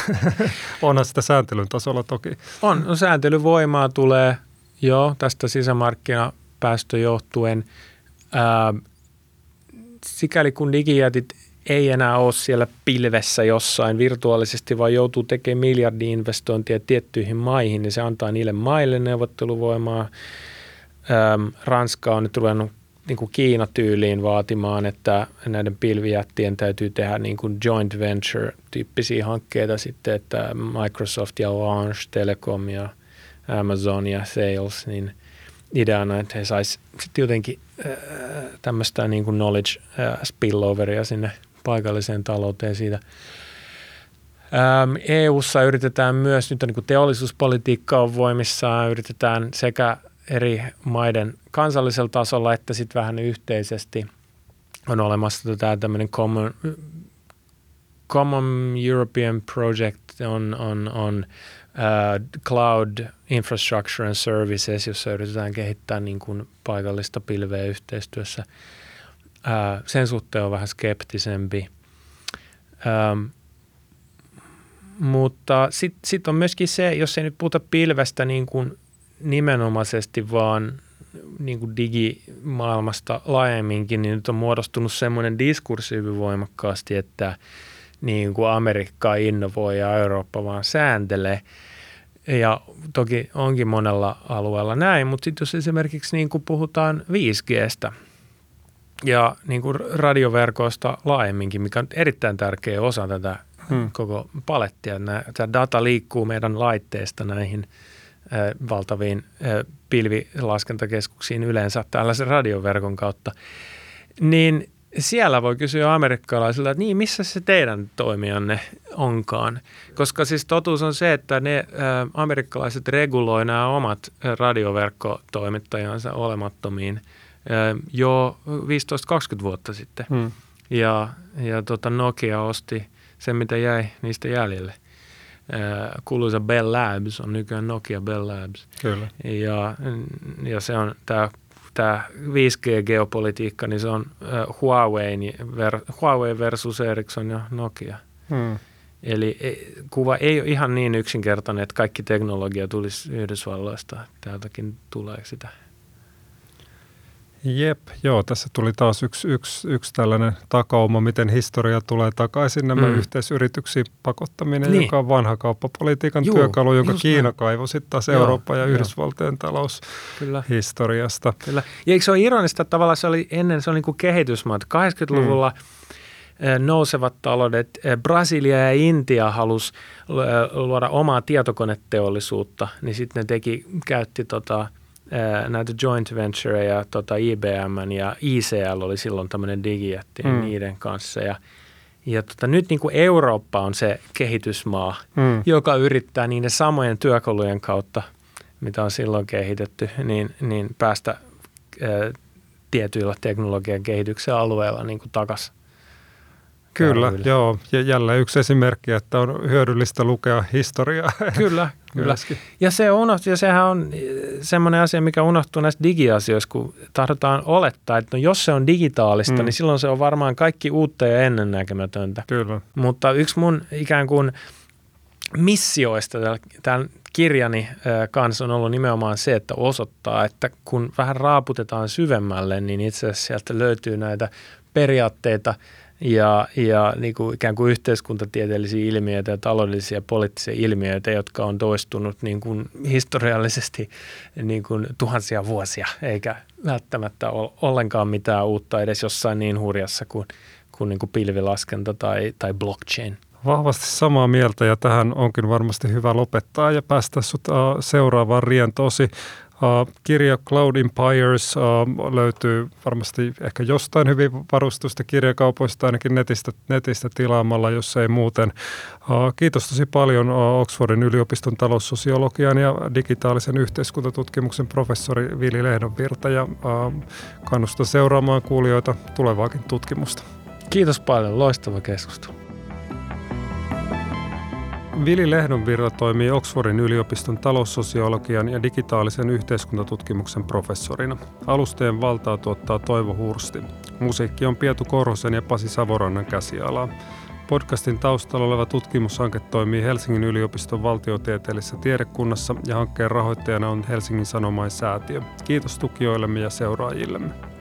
Onhan sitä sääntelyn tasolla toki. On. No, sääntelyvoimaa tulee jo tästä sisämarkkinapäästö johtuen. Ää, sikäli kun digijätit ei enää ole siellä pilvessä jossain virtuaalisesti, vaan joutuu tekemään miljardi-investointia tiettyihin maihin, niin se antaa niille maille neuvotteluvoimaa. Ähm, Ranska on nyt ruvennut niin kuin Kiina-tyyliin vaatimaan, että näiden pilvijättien täytyy tehdä niin kuin joint venture-tyyppisiä hankkeita sitten, että Microsoft ja Orange, Telecom ja Amazon ja Sales, niin ideana, että he sais sitten jotenkin äh, tämmöistä niin kuin knowledge äh, spilloveria sinne paikalliseen talouteen siitä. EU:ssa yritetään myös, nyt on niin teollisuuspolitiikka on voimissaan, yritetään sekä eri maiden kansallisella tasolla että sitten vähän yhteisesti on olemassa tämä tämmöinen common, common European Project on, on, on uh, Cloud Infrastructure and Services, jossa yritetään kehittää niin kuin paikallista pilveä yhteistyössä. Uh, sen suhteen on vähän skeptisempi. Um, mutta sitten sit on myöskin se, jos ei nyt puhuta pilvestä niin kuin nimenomaisesti, vaan niin kuin digimaailmasta laajemminkin, niin nyt on muodostunut semmoinen diskurssi hyvin voimakkaasti, että niin kuin Amerikka innovoi ja Eurooppa vaan sääntelee. Ja toki onkin monella alueella näin, mutta sitten jos esimerkiksi niin kuin puhutaan 5Gstä ja niin kuin radioverkoista laajemminkin, mikä on erittäin tärkeä osa tätä hmm. koko palettia. Tämä data liikkuu meidän laitteesta näihin valtaviin pilvilaskentakeskuksiin yleensä tällaisen radioverkon kautta. Niin siellä voi kysyä amerikkalaisilta, että niin, missä se teidän toimijanne onkaan? Koska siis totuus on se, että ne ä, amerikkalaiset reguloi nämä omat radioverkkotoimittajansa olemattomiin ä, jo 15-20 vuotta sitten. Hmm. Ja, ja tota Nokia osti sen, mitä jäi niistä jäljelle. Kuuluisa Bell Labs on nykyään Nokia Bell Labs. Kyllä. Ja, ja se on tämä tämä 5G-geopolitiikka, niin se on Huawei, ver, Huawei versus Ericsson ja Nokia. Hmm. Eli e, kuva ei ole ihan niin yksinkertainen, että kaikki teknologia tulisi Yhdysvalloista. Täältäkin tulee sitä Jep, joo, tässä tuli taas yksi, yksi, yksi tällainen takauma, miten historia tulee takaisin, nämä mm. yhteisyrityksiin pakottaminen, niin. joka on vanha kauppapolitiikan Juu, työkalu, jonka Kiina näin. kaivoi sitten taas joo, Eurooppa ja joo. Yhdysvaltojen taloushistoriasta. Kyllä. Kyllä. Ja eikö se ole ironista, että tavallaan se oli ennen, se oli niin kuin kehitysmaat. 80-luvulla mm. nousevat taloudet, Brasilia ja Intia halus luoda omaa tietokoneteollisuutta, niin sitten ne teki, käytti tota – näitä joint ventureja, tota IBM ja ICL oli silloin tämmöinen digijätti mm. niiden kanssa ja ja tota, nyt niin kuin Eurooppa on se kehitysmaa, mm. joka yrittää niiden samojen työkalujen kautta, mitä on silloin kehitetty, niin, niin päästä ää, tietyillä teknologian kehityksen alueilla niin takaisin Kyllä, kärryille. joo. Ja jälleen yksi esimerkki, että on hyödyllistä lukea historiaa. *laughs* Kyllä, kyllä. Ja, se on, ja sehän on semmoinen asia, mikä unohtuu näistä digiasioissa, kun tahdotaan olettaa, että no jos se on digitaalista, mm. niin silloin se on varmaan kaikki uutta ja ennennäkemätöntä. Kyllä. Mutta yksi mun ikään kuin missioista tämän kirjani kanssa on ollut nimenomaan se, että osoittaa, että kun vähän raaputetaan syvemmälle, niin itse asiassa sieltä löytyy näitä periaatteita – ja, ja niin kuin ikään kuin yhteiskuntatieteellisiä ilmiöitä ja taloudellisia ja poliittisia ilmiöitä, jotka on toistunut niin kuin historiallisesti niin kuin tuhansia vuosia, eikä välttämättä ole ollenkaan mitään uutta edes jossain niin hurjassa kuin, kuin, niin kuin pilvilaskenta tai, tai blockchain. Vahvasti samaa mieltä ja tähän onkin varmasti hyvä lopettaa ja päästä sut seuraavaan rientosi. Uh, kirja Cloud Empires uh, löytyy varmasti ehkä jostain hyvin varustusta kirjakaupoista, ainakin netistä, netistä tilaamalla, jos ei muuten. Uh, kiitos tosi paljon Oxfordin yliopiston taloussosiologian ja digitaalisen yhteiskuntatutkimuksen professori Vili Lehdonvirta ja kannustan seuraamaan kuulijoita tulevaakin tutkimusta. Kiitos paljon, loistava keskustelu. Vili Lehdonvirta toimii Oxfordin yliopiston taloussosiologian ja digitaalisen yhteiskuntatutkimuksen professorina. Alusteen valtaa tuottaa Toivo Hursti. Musiikki on Pietu Korhosen ja Pasi Savorannan käsialaa. Podcastin taustalla oleva tutkimushanke toimii Helsingin yliopiston valtiotieteellisessä tiedekunnassa ja hankkeen rahoittajana on Helsingin Sanomaisäätiö. Kiitos tukijoillemme ja seuraajillemme.